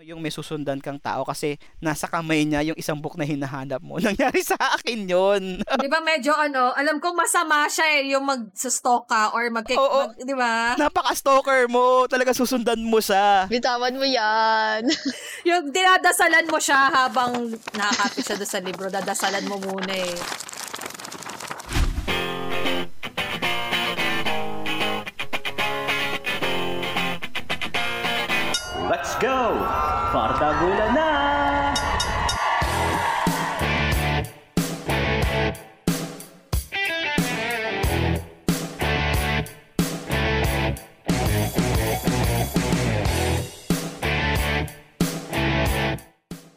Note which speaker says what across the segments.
Speaker 1: yung may susundan kang tao kasi nasa kamay niya yung isang book na hinahanap mo. Nangyari sa akin yun.
Speaker 2: di ba medyo ano, alam kong masama siya eh, yung mag-stalk ka or mag,
Speaker 1: Oo.
Speaker 2: mag di ba?
Speaker 1: Napaka-stalker mo. Talaga susundan mo siya.
Speaker 3: Bitawan mo yan.
Speaker 2: Yung dinadasalan mo siya habang nakakapit siya doon sa libro, dadasalan mo muna eh.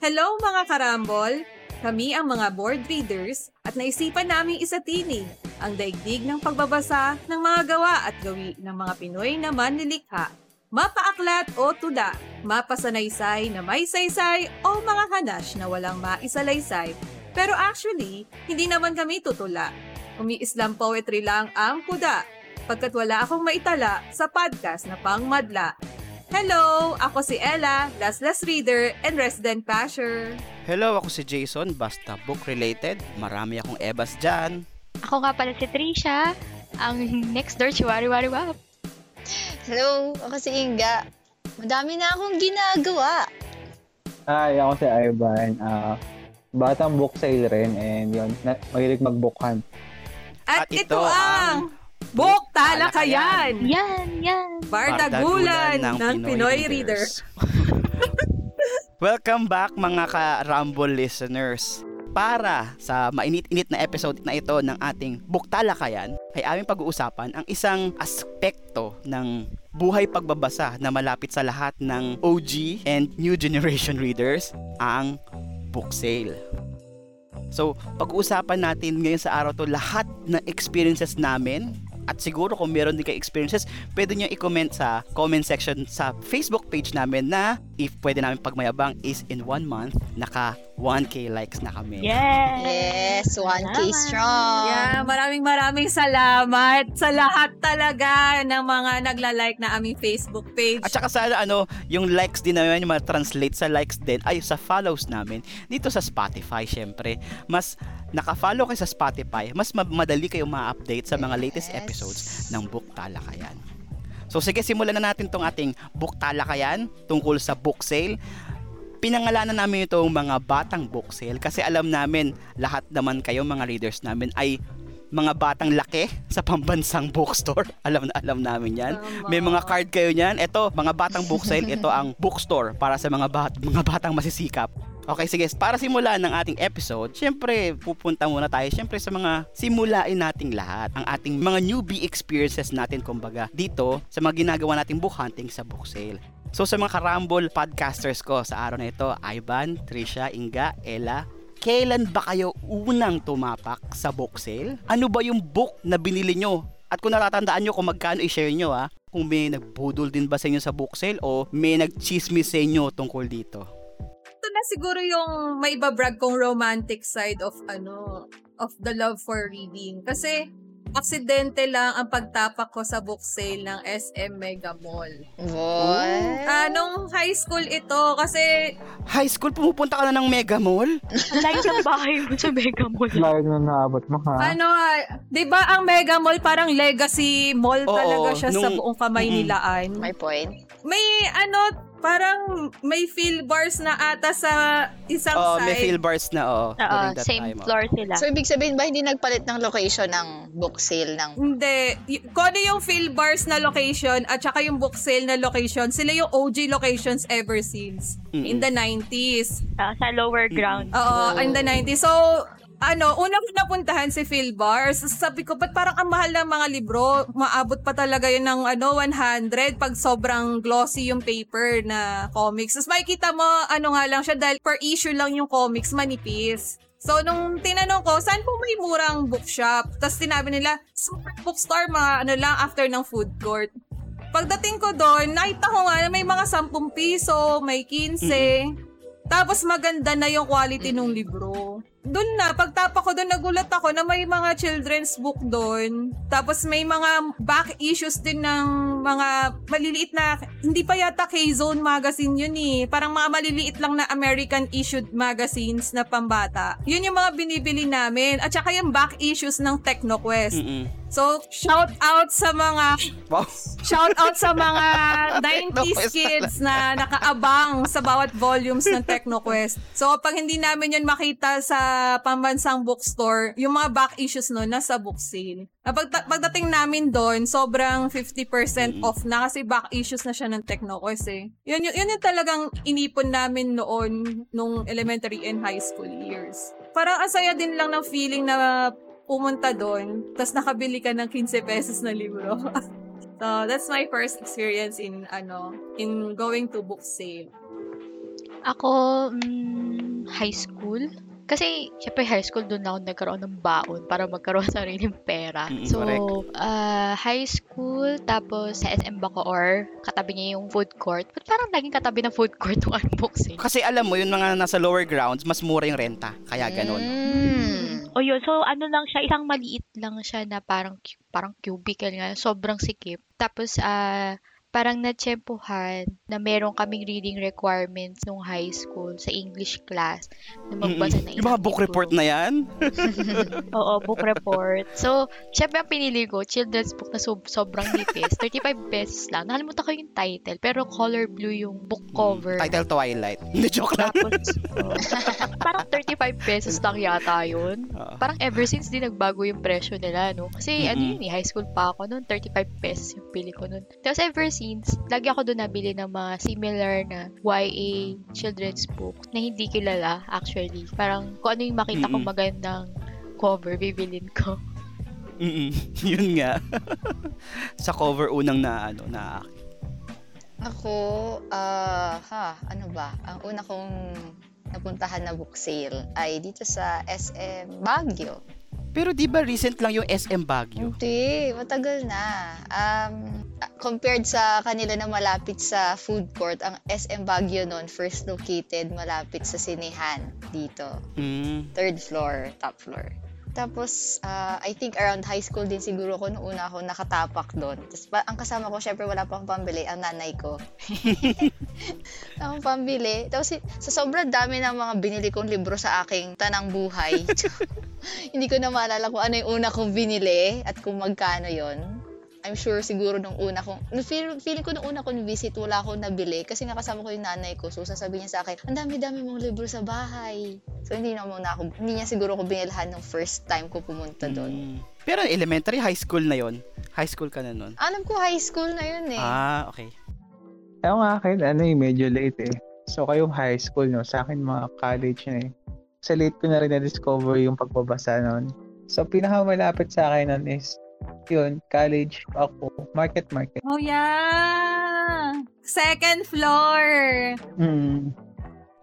Speaker 2: Hello mga karambol! Kami ang mga board readers at naisipan naming isatinig ang daigdig ng pagbabasa ng mga gawa at gawi ng mga Pinoy na manlilikha. Mapaaklat o tuda, mapasanaysay na may saysay o mga hanash na walang maisalaysay. Pero actually, hindi naman kami tutula. Umi-Islam poetry lang ang kuda, pagkat wala akong maitala sa podcast na pangmadla. Hello! Ako si Ella, Laslas Reader and Resident Basher.
Speaker 1: Hello, ako si Jason. Basta book-related. Marami akong ebas dyan.
Speaker 4: Ako nga pala si Trisha, ang next door chiwari wari wap.
Speaker 3: Hello, ako si Inga. Madami na akong ginagawa.
Speaker 5: Hi, ako si Ivan. Ah, batang book sale rin and yun, na, mahilig mag-bookhan.
Speaker 2: At,
Speaker 1: At
Speaker 2: ito,
Speaker 1: ito
Speaker 2: ang Book Talakayan!
Speaker 4: Yan, yan.
Speaker 2: Bardagulan ng, Pinoy, Reader.
Speaker 1: Welcome back mga ka-Rumble listeners. Para sa mainit-init na episode na ito ng ating Buktalakayan, ay aming pag-uusapan ang isang aspekto ng buhay pagbabasa na malapit sa lahat ng OG and new generation readers, ang book sale. So, pag-uusapan natin ngayon sa araw to lahat ng experiences namin at siguro kung meron din kayo experiences, pwede nyo i-comment sa comment section sa Facebook page namin na if pwede namin pagmayabang is in one month, naka 1k likes na kami.
Speaker 4: Yes.
Speaker 3: Yes, 1K
Speaker 4: Salamat.
Speaker 3: strong.
Speaker 2: Yeah, maraming maraming salamat sa lahat talaga ng mga nagla-like na aming Facebook page.
Speaker 1: At saka sana ano, yung likes din namin, yung ma-translate sa likes din, ay sa follows namin dito sa Spotify, syempre. Mas naka-follow kayo sa Spotify, mas ma- madali kayong ma-update sa mga latest
Speaker 3: Yes.
Speaker 1: episodes ng Book Talakayan. So sige, simulan na natin tong ating Book Talakayan tungkol sa book sale. Pinangalanan namin itong mga batang book sale kasi alam namin lahat naman kayo mga readers namin ay mga batang laki sa pambansang bookstore. Alam na alam namin yan. May mga card kayo niyan. Ito, mga batang book sale, ito ang bookstore para sa mga bat mga batang masisikap. Okay, sige. Para simulan ng ating episode, syempre, pupunta muna tayo syempre sa mga simulain nating lahat. Ang ating mga newbie experiences natin, kumbaga, dito sa mga ginagawa nating book hunting sa book sale. So sa mga karambol podcasters ko sa araw na ito, Ivan, Trisha, Inga, Ella, kailan ba kayo unang tumapak sa book sale? Ano ba yung book na binili nyo? At kung natatandaan nyo kung magkano i-share nyo ha, kung may nagbudol din ba sa inyo sa book sale o may nagchismis sa inyo tungkol dito.
Speaker 2: Ito na siguro yung may ibabrag kong romantic side of ano, of the love for reading. Kasi, aksidente lang ang pagtapak ko sa book sale ng SM Mega Mall.
Speaker 3: What?
Speaker 2: Nung high school ito, kasi
Speaker 1: High school, pumupunta ka na ng Mega Mall?
Speaker 4: Ang layo ng bahay mo sa Mega Mall.
Speaker 5: Layo na naabot mo ha.
Speaker 2: ano, ah, 'di ba ang Mega Mall parang legacy mall
Speaker 1: Oo,
Speaker 2: talaga siya sa
Speaker 1: nung-
Speaker 2: buong kamay
Speaker 1: Mm-mm.
Speaker 2: nilaan.
Speaker 3: My point.
Speaker 2: May ano, parang may feel bars na ata sa isang
Speaker 1: Oo,
Speaker 2: side.
Speaker 1: may fill bars na, oo.
Speaker 4: Oo,
Speaker 1: during that
Speaker 4: same
Speaker 1: time, oo.
Speaker 4: floor sila.
Speaker 3: So, ibig sabihin ba hindi nagpalit ng location ng book sale ng...
Speaker 2: Hindi. Y- Kung ano yung fill bars na location at saka yung book sale na location, sila yung OG locations ever since. In the 90s.
Speaker 4: Ah, sa lower ground.
Speaker 2: Oo, in the 90s. So, ano, una ko napuntahan si Phil Bars. Sabi ko, ba't parang ang mahal ng mga libro? Maabot pa talaga yun ng ano, 100 pag sobrang glossy yung paper na comics. Tapos makikita mo, ano nga lang siya, dahil per issue lang yung comics, manipis. So, nung tinanong ko, saan po may murang bookshop? Tapos tinabi nila, sa bookstore, mga ano lang, after ng food court. Pagdating ko doon, nakita ko nga may mga 10 piso, may 15. Tapos maganda na yung quality ng libro. Doon na, pagtapa ko doon, nagulat ako na may mga children's book doon. Tapos may mga back issues din ng mga maliliit na, hindi pa yata K-Zone magazine yun eh. Parang mga maliliit lang na American issued magazines na pambata. Yun yung mga binibili namin. At saka yung back issues ng TechnoQuest.
Speaker 1: Mm-mm.
Speaker 2: So, shout out sa mga
Speaker 1: Wow.
Speaker 2: shout out sa mga 90s
Speaker 1: TechnoQuest
Speaker 2: kids na nakaabang sa bawat volumes ng TechnoQuest. So, pag hindi namin yun makita sa pambansang bookstore, yung mga back issues no, nasa book sale. Pag, pagdating namin doon, sobrang 50% off na kasi back issues na siya ng TechnoQuest eh. Yun, yun, yun yung talagang inipon namin noon nung elementary and high school years. Parang asaya din lang ng feeling na pumunta doon, tapos nakabili ka ng 15 pesos na libro. so, that's my first experience in, ano, in going to book sale.
Speaker 6: Ako, mm, high school. Kasi, syempre high school doon ako nagkaroon ng baon para magkaroon sa sariling pera.
Speaker 1: Mm,
Speaker 6: so,
Speaker 1: correct.
Speaker 6: ah, high school, tapos sa SM Bacoor, katabi niya yung food court. Ba't parang laging katabi ng food court yung unboxing?
Speaker 1: Kasi alam mo, yung mga nasa lower grounds, mas mura yung renta. Kaya ganun.
Speaker 3: Mm.
Speaker 6: O yun, so ano lang siya, isang maliit lang siya na parang parang cubicle nga, sobrang sikip. Tapos ah parang natsempuhan na meron kaming reading requirements nung high school sa English class na magbasa ng
Speaker 1: Yung mga book
Speaker 6: libro.
Speaker 1: report na yan.
Speaker 6: Oo, book report. So, syempre ang pinili ko, children's book na sob- sobrang nipis. 35 pesos lang. Nakalimutan ko yung title, pero color blue yung book cover.
Speaker 1: Title Twilight. Hindi, joke lang.
Speaker 6: Tapos, parang 35 pesos lang yata yun.
Speaker 1: Oo.
Speaker 6: Parang ever since di nagbago yung presyo nila, no? Kasi ano
Speaker 1: Mm-mm.
Speaker 6: yun eh, high school pa ako noon, 35 pesos yung pili ko noon. Tapos ever since, lagi ako doon nabili ng mga similar na YA children's book na hindi kilala actually. Parang kung ano yung makita kong
Speaker 1: Mm-mm.
Speaker 6: magandang cover, bibilin ko.
Speaker 1: Mm-mm. Yun nga. sa cover unang na ano na
Speaker 3: Ako, ah, ha, ano ba? Ang una kong napuntahan na book sale ay dito sa SM Baguio.
Speaker 1: Pero di ba recent lang yung SM Baguio?
Speaker 3: Hindi, matagal na. Um, compared sa kanila na malapit sa food court, ang SM Baguio noon first located malapit sa sinehan dito.
Speaker 1: Mm.
Speaker 3: Third floor, top floor. Tapos, ah, I think around high school din siguro ko noong una ako nakatapak doon. Tapos, pa- ang kasama ko, syempre wala pang pambili, ang nanay ko. Ang pambili. Tapos, si- sa sobrang dami ng mga binili kong libro sa aking tanang buhay, hindi ko na maalala kung ano yung una kong binili at kung magkano yon. I'm sure siguro nung una kong, feel, feeling ko nung una kong visit, wala akong nabili kasi nakasama ko yung nanay ko. So, sasabihin niya sa akin, ang dami-dami mong libro sa bahay. So, hindi na muna ako, hindi niya siguro ko binilhan nung first time ko pumunta doon.
Speaker 1: Mm. Pero elementary, high school na yon. High school ka na nun.
Speaker 3: Alam ko high school na yun eh.
Speaker 1: Ah, okay.
Speaker 5: Ako nga akin, ano eh, medyo late eh. So kayong high school, no? Sa akin mga college na eh. Sa late ko na rin na-discover yung pagbabasa noon. So pinakamalapit sa akin nun is, yun, college ako, market market.
Speaker 2: Oh yeah! Second floor!
Speaker 5: Mm.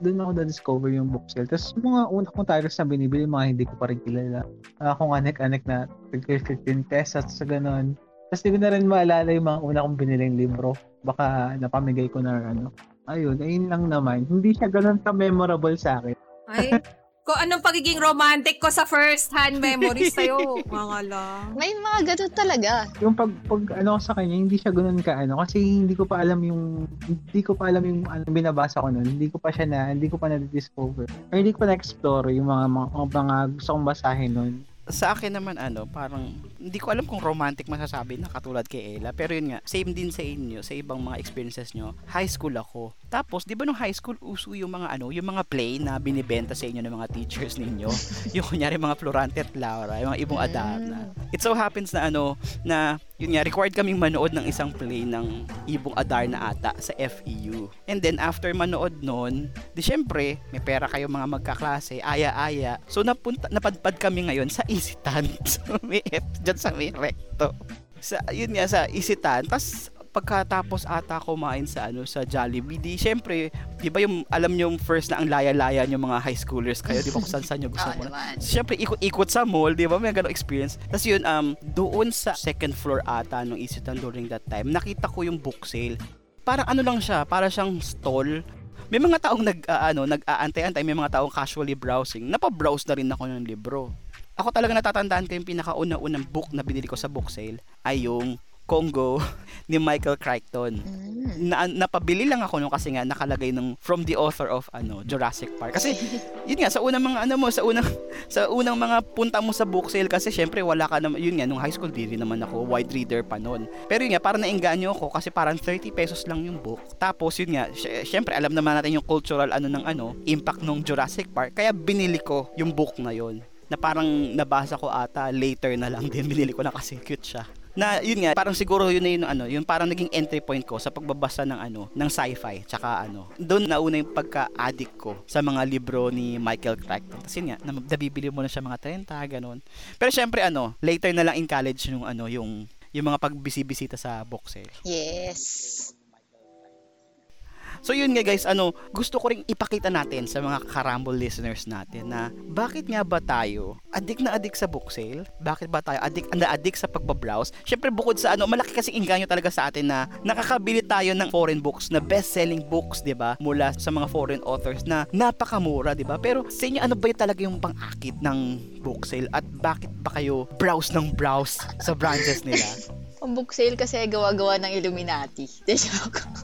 Speaker 5: Doon ako na-discover yung book sale. Tapos mga una kong titles na binibili, mga hindi ko pa rin kilala. Mga kung anek-anek na 15 pesos sa ganun. Tapos di ko na rin maalala yung mga una kong biniling libro. Baka napamigay ko na ano. Ayun, ayun lang naman. Hindi siya ganun ka-memorable sa akin.
Speaker 2: Ay, kung anong pagiging romantic ko sa first-hand memories sa'yo. Mga lang.
Speaker 3: May mga ganun talaga.
Speaker 5: Yung pag, pag ano ko sa kanya, hindi siya ganun ka ano. Kasi hindi ko pa alam yung, hindi ko pa alam yung ano, binabasa ko nun. Hindi ko pa siya na, hindi ko pa na-discover. Or hindi ko pa na-explore yung mga, mga, mga, mga gusto kong basahin nun.
Speaker 1: Sa akin naman ano, parang hindi ko alam kung romantic masasabi na katulad kay Ella. Pero yun nga, same din sa inyo, sa ibang mga experiences nyo. High school ako. Tapos, di ba nung high school, uso yung mga ano, yung mga play na binibenta sa inyo ng mga teachers ninyo. yung kunyari mga Florante at Laura, yung mga ibong Adarna. It so happens na ano, na yun nga, required kaming manood ng isang play ng Ibong Adarna ata sa FEU. And then, after manood nun, di syempre, may pera kayo mga magkaklase, aya-aya. So, napunta, napadpad kami ngayon sa Isitan. may F dyan sa may recto. Sa, yun nga, sa Isitan. Tapos, pagkatapos ata kumain sa ano sa Jollibee di syempre di ba yung alam nyo first na ang laya-laya nyo mga high schoolers kayo di ba kung saan saan nyo gusto
Speaker 3: Oo
Speaker 1: mo. So, syempre, ikot-ikot sa mall, di ba? May ganong experience. Tapos yun, um, doon sa second floor ata nung Isitan during that time, nakita ko yung book sale. Parang ano lang siya, para siyang stall. May mga taong nag, ah, ano, nag-aantay-antay, may mga taong casually browsing. Napabrowse na rin ako ng libro. Ako talaga natatandaan ko yung pinakauna-unang book na binili ko sa book sale ay yung Congo ni Michael Crichton.
Speaker 3: Mm.
Speaker 1: Na, napabili lang ako nung kasi nga nakalagay ng from the author of ano Jurassic Park. Kasi yun nga sa unang mga ano mo sa unang sa unang mga punta mo sa book sale kasi syempre wala ka naman yun nga nung high school di rin naman ako wide reader pa noon. Pero yun nga parang nainganyo ako kasi parang 30 pesos lang yung book. Tapos yun nga sy- syempre alam naman natin yung cultural ano ng ano impact nung Jurassic Park kaya binili ko yung book na yon na parang nabasa ko ata later na lang din binili ko na kasi cute siya. Na yun nga parang siguro yun na yun ano yung parang naging entry point ko sa pagbabasa ng ano ng sci-fi tsaka ano doon nauna yung pagka-addict ko sa mga libro ni Michael Crichton. Kasi yun nga na- nabibili mo na siya mga 30 ganun. Pero syempre ano later na lang in college yung ano yung yung mga pagbisibisita sa book sale
Speaker 3: Yes.
Speaker 1: So yun nga guys, ano, gusto ko ring ipakita natin sa mga karambol listeners natin na bakit nga ba tayo adik na adik sa book sale? Bakit ba tayo adik na adik sa pagbabrowse? Syempre bukod sa ano, malaki kasi inganyo talaga sa atin na nakakabili tayo ng foreign books na best-selling books, 'di ba? Mula sa mga foreign authors na napakamura, 'di ba? Pero sa inyo ano ba yung talaga yung pang-akit ng book sale at bakit ba kayo browse ng browse sa branches nila?
Speaker 3: Ang book sale kasi gawa-gawa ng Illuminati.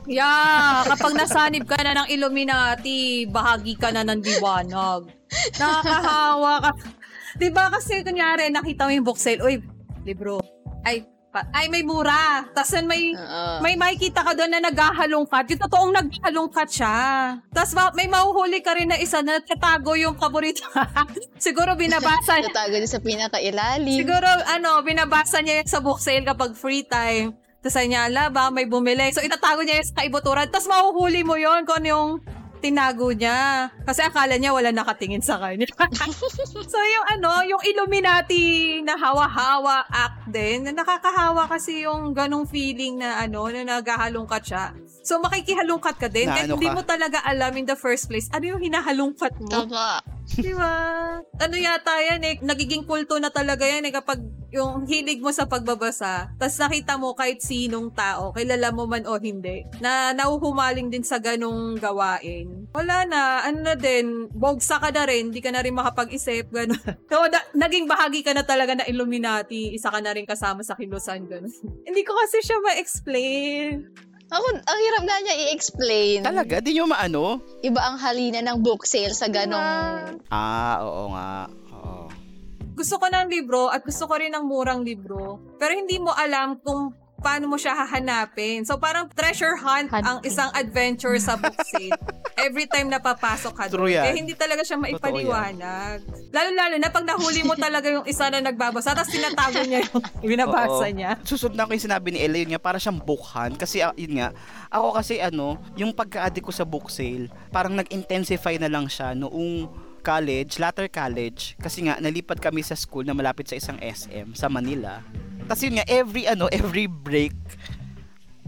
Speaker 2: Yeah, kapag nasanib ka na ng Illuminati, bahagi ka na ng diwanag. Nakakahawa ka. Di ba kasi kunyari, nakita mo yung book sale, uy, libro. Ay, ay may mura. Tapos may,
Speaker 3: Oo.
Speaker 2: may makikita ka doon na naghahalongkat. Yung totoong naghahalongkat siya. Tapos ma- may mahuhuli ka rin na isa na tatago yung paborito. Siguro binabasa niya.
Speaker 3: Natago din sa pinakailalim.
Speaker 2: Siguro, ano, binabasa niya sa book sale kapag free time. Tapos niya, ala, ba, may bumili. So, itatago niya yun sa kaibuturan. Tapos mahuhuli mo yon kung ano yung tinago niya. Kasi akala niya wala nakatingin sa kanya. so, yung ano, yung Illuminati na hawa-hawa act din, na nakakahawa kasi yung ganong feeling na ano, na naghahalongkat siya. So, makikihalongkat ka din.
Speaker 1: Na
Speaker 2: Kahit
Speaker 1: ano
Speaker 2: hindi
Speaker 1: ka?
Speaker 2: mo talaga alam in the first place, ano yung hinahalongkat mo.
Speaker 3: Tama.
Speaker 2: Di ba? Ano yata yan eh, nagiging kulto na talaga yan eh kapag yung hilig mo sa pagbabasa, tas nakita mo kahit sinong tao, kilala mo man o hindi, na nauhumaling din sa ganong gawain. Wala na, ano na din, bogsa ka na rin, hindi ka na rin makapag-isip, gano'n. So, na- naging bahagi ka na talaga na Illuminati, isa ka na rin kasama sa kilusan, gano'n. hindi ko kasi siya ma-explain.
Speaker 3: Ako, ang hirap nga niya i-explain.
Speaker 1: Talaga, di nyo maano?
Speaker 3: Iba ang halina ng book sale sa ganong...
Speaker 1: Ah, oo nga. Oo.
Speaker 2: gusto ko ng libro at gusto ko rin ng murang libro. Pero hindi mo alam kung paano mo siya hahanapin. So parang treasure hunt
Speaker 4: Hunting.
Speaker 2: ang isang adventure sa book sale. Every time na papasok ka doon. Kaya hindi talaga siya maipaliwanag. Lalo-lalo na pag nahuli mo talaga yung isa na nagbabasa tapos tinatago niya yung binabasa
Speaker 1: Oo.
Speaker 2: niya.
Speaker 1: Susunod na ko yung sinabi ni Ella, yun nga, para siyang book hunt. Kasi, ah, yun nga, ako kasi ano, yung pagka-addict ko sa book sale, parang nag-intensify na lang siya noong college, latter college, kasi nga, nalipad kami sa school na malapit sa isang SM sa Manila. Tapos yun nga, every ano, every break,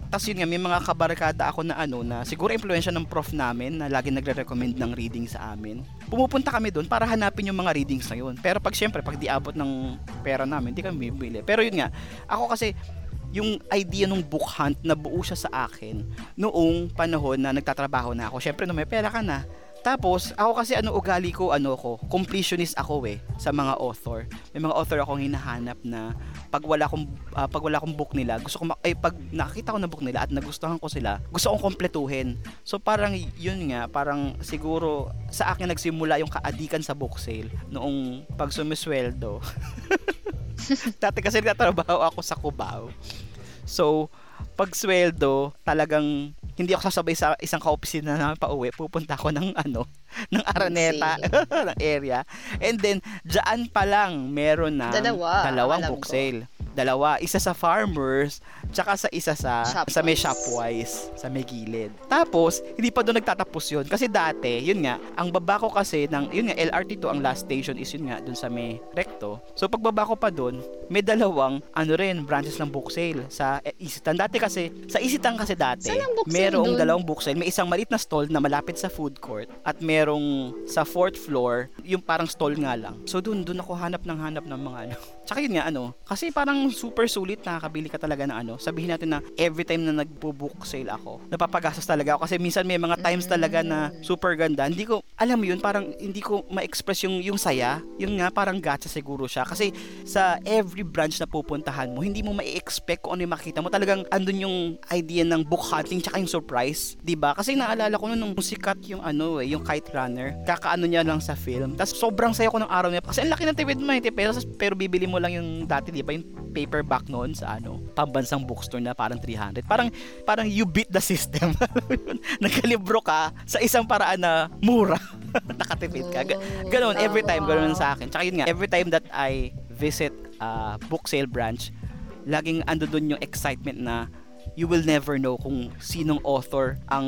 Speaker 1: tapos yun nga, may mga kabarkada ako na ano, na siguro influensya ng prof namin na lagi nagre-recommend ng reading sa amin. Pumupunta kami doon para hanapin yung mga readings na yun. Pero pag syempre, pag di abot ng pera namin, di kami bibili. Pero yun nga, ako kasi, yung idea ng book hunt na buo siya sa akin noong panahon na nagtatrabaho na ako. Syempre, no, may pera ka na. Tapos, ako kasi ano ugali ko, ano ko, completionist ako eh sa mga author. May mga author akong hinahanap na pag wala akong ah, pag wala akong book nila, gusto ko ma- ay pag nakita ko na book nila at nagustuhan ko sila, gusto kong kompletuhin. So parang yun nga, parang siguro sa akin nagsimula yung kaadikan sa book sale noong pag sumisweldo. Dati kasi nagtatrabaho ako sa Cubao. So, pag sweldo, talagang hindi ako sasabay sa isang ka-opisina na pauwi. Pupunta ako ng ano, ng Araneta, ng area. And then, dyan pa lang, meron na
Speaker 3: Dalawa,
Speaker 1: dalawang book
Speaker 3: ko.
Speaker 1: sale. Dalawa, isa sa farmers, tsaka sa isa sa
Speaker 3: Shopwise.
Speaker 1: sa may shopwise, sa may gilid. Tapos, hindi pa doon nagtatapos yun. Kasi dati, yun nga, ang baba ko kasi ng, yun nga, LRT to, ang last station is yun nga, doon sa may recto. So, pagbaba ko pa doon, may dalawang, ano rin, branches ng book sale sa eh, Isitan. Dati kasi, sa Isitan kasi dati, merong
Speaker 3: dun?
Speaker 1: dalawang book sale. May isang maliit na stall na malapit sa food court at merong sa fourth floor, yung parang stall nga lang. So, doon, doon ako hanap ng hanap ng mga ano. Tsaka yun nga, ano, kasi parang super sulit nakakabili ka talaga ng ano, sabihin natin na every time na nagbo-book sale ako, napapagastos talaga ako kasi minsan may mga times talaga na super ganda. Hindi ko alam yun, parang hindi ko ma-express yung yung saya. Yun nga parang gacha siguro siya kasi sa every branch na pupuntahan mo, hindi mo ma-expect kung ano yung makita mo. Talagang andun yung idea ng book hunting tsaka yung surprise, 'di ba? Kasi naalala ko noon nung sikat yung ano eh, yung Kite Runner. Kakaano niya lang sa film. Tapos sobrang saya ko ng araw niya kasi ang laki ng tipid mo 90 pesos pero bibili mo lang yung dati 'di ba yung paperback noon sa ano, pambansang bookstore na parang 300. Parang parang you beat the system. Nagkalibro ka sa isang paraan na mura. Nakatipid ka. Ga- Ganon, every time, ganon sa akin. Tsaka yun nga, every time that I visit a book sale branch, laging ando doon yung excitement na you will never know kung sinong author ang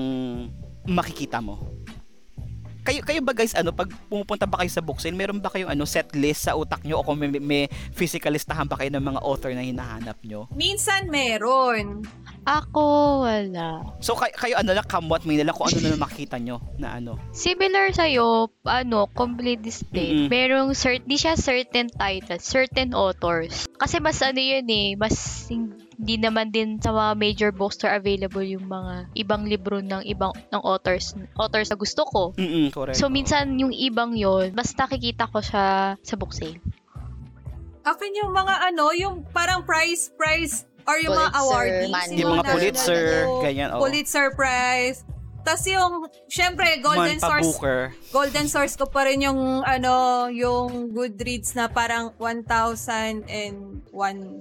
Speaker 1: makikita mo. Kayo kayo ba guys ano pag pumupunta ba kayo sa book sale, meron ba kayong ano set list sa utak nyo o kung may, may physical listahan ba kayo ng mga author na hinahanap nyo?
Speaker 2: Minsan meron.
Speaker 4: Ako, wala.
Speaker 1: So kayo, kayo ano lang kamot may lang kung ano na makikita nyo na ano.
Speaker 4: Similar sa'yo, ano, complete display.
Speaker 1: Mm-mm.
Speaker 4: Merong cert, di siya certain titles, certain authors. Kasi mas ano yun eh, mas hindi naman din sa mga major bookstore available yung mga ibang libro ng ibang ng authors authors na gusto ko.
Speaker 1: Mm correct.
Speaker 4: So minsan yung ibang yon mas nakikita ko siya sa book sale.
Speaker 2: Akin yung mga ano, yung parang prize, prize, or yung mga
Speaker 3: Pulitzer,
Speaker 2: awardees.
Speaker 3: Manny.
Speaker 1: yung mga Pulitzer,
Speaker 2: na-
Speaker 1: ganyan. Oh.
Speaker 2: Pulitzer Prize. Tapos yung, syempre, Golden
Speaker 1: Man
Speaker 2: Source,
Speaker 1: Booker.
Speaker 2: Golden Source ko pa rin yung, ano, yung Goodreads na parang 1,001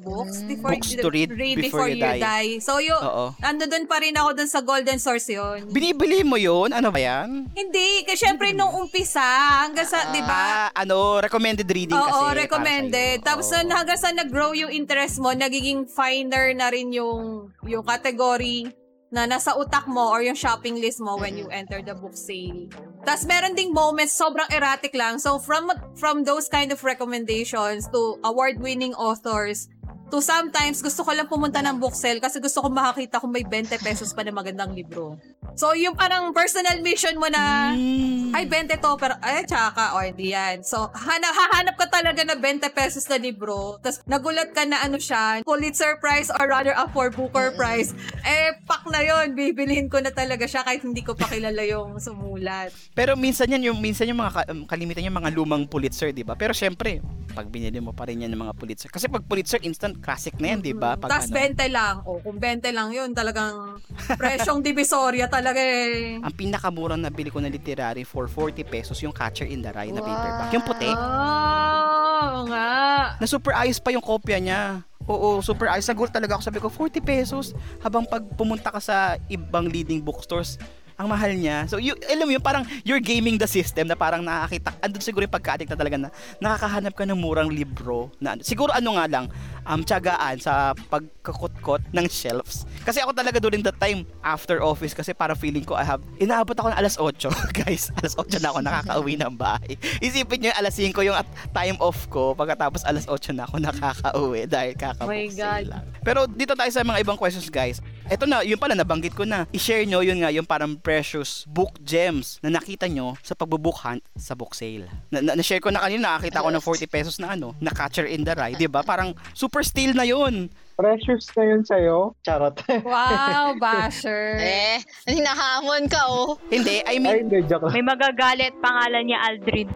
Speaker 2: books
Speaker 3: Mm.
Speaker 2: before,
Speaker 1: Books to read before you die.
Speaker 2: So, yung,
Speaker 1: Oo.
Speaker 2: ando dun pa rin ako dun sa Golden Source yon
Speaker 1: Binibili mo yun? Ano ba yan?
Speaker 2: Hindi, kasi syempre nung umpisa, hanggang sa, di ba?
Speaker 1: Ah, ano, recommended reading kasi.
Speaker 2: Oo, recommended. Tapos
Speaker 1: Oo.
Speaker 2: hanggang sa nag-grow yung interest mo, nagiging finer na rin yung, yung category na nasa utak mo or yung shopping list mo when you enter the book sale. Tapos meron ding moments, sobrang erratic lang. So from from those kind of recommendations to award-winning authors, to sometimes gusto ko lang pumunta ng book sale kasi gusto ko makakita kung may 20 pesos pa na magandang libro. So yung parang personal mission mo na,
Speaker 1: Mm.
Speaker 2: ay, 20 to, pero, ay, tsaka, o, hindi yan. So, hanap, hahanap ka talaga na 20 pesos na libro, tapos nagulat ka na ano siya, Pulitzer Prize or rather up for Booker Prize, eh, pak na yon bibilihin ko na talaga siya kahit hindi ko pa kilala yung sumulat.
Speaker 1: Pero minsan yan, yung, minsan yung mga um, kalimitan yung mga lumang Pulitzer, di ba? Pero syempre, pag binili mo pa rin yan ng mga Pulitzer. Kasi pag Pulitzer, instant classic na yan, di ba?
Speaker 2: Tapos
Speaker 1: ano,
Speaker 2: 20 lang. O, kung 20 lang yun, talagang presyong divisoria talaga eh.
Speaker 1: ang pinakamurang nabili ko na literary for 40 pesos yung Catcher in the Rye na
Speaker 3: Wow.
Speaker 1: paperback. Yung puti.
Speaker 2: Oh, nga.
Speaker 1: Na super ayos pa yung kopya niya. Oo, super ayos. Nagulat talaga ako. Sabi ko, 40 pesos. Habang pag pumunta ka sa ibang leading bookstores, ang mahal niya. So, you, alam mo yun, parang you're gaming the system na parang nakakita, andun siguro yung pagka-addict na talaga na nakakahanap ka ng murang libro. Na, siguro ano nga lang, um, tiyagaan sa pagkakot-kot ng shelves. Kasi ako talaga during that time, after office, kasi parang feeling ko, I have, inaabot ako ng alas 8. Guys, alas 8 na ako nakakauwi ng bahay. Isipin nyo, alas 5 yung time off ko, pagkatapos alas 8 na ako nakakauwi dahil
Speaker 2: Oh God.
Speaker 1: sale lang. Pero dito tayo sa mga ibang questions, guys. Ito na, yun pala, nabanggit ko na. I-share nyo yun nga, yung parang precious book gems na nakita nyo sa pagbo-book hunt sa book sale. Na, na, share ko na kanina, nakakita ko ng 40 pesos na ano, na catcher in the rye, di ba? Parang super steal na yun.
Speaker 5: Precious na yun sa'yo. Charot.
Speaker 2: Wow, basher.
Speaker 3: Eh, hinahamon ka oh.
Speaker 1: Hindi, I
Speaker 5: Ay,
Speaker 1: mean,
Speaker 5: hindi, joke lang.
Speaker 4: May magagalit pangalan niya Aldrin.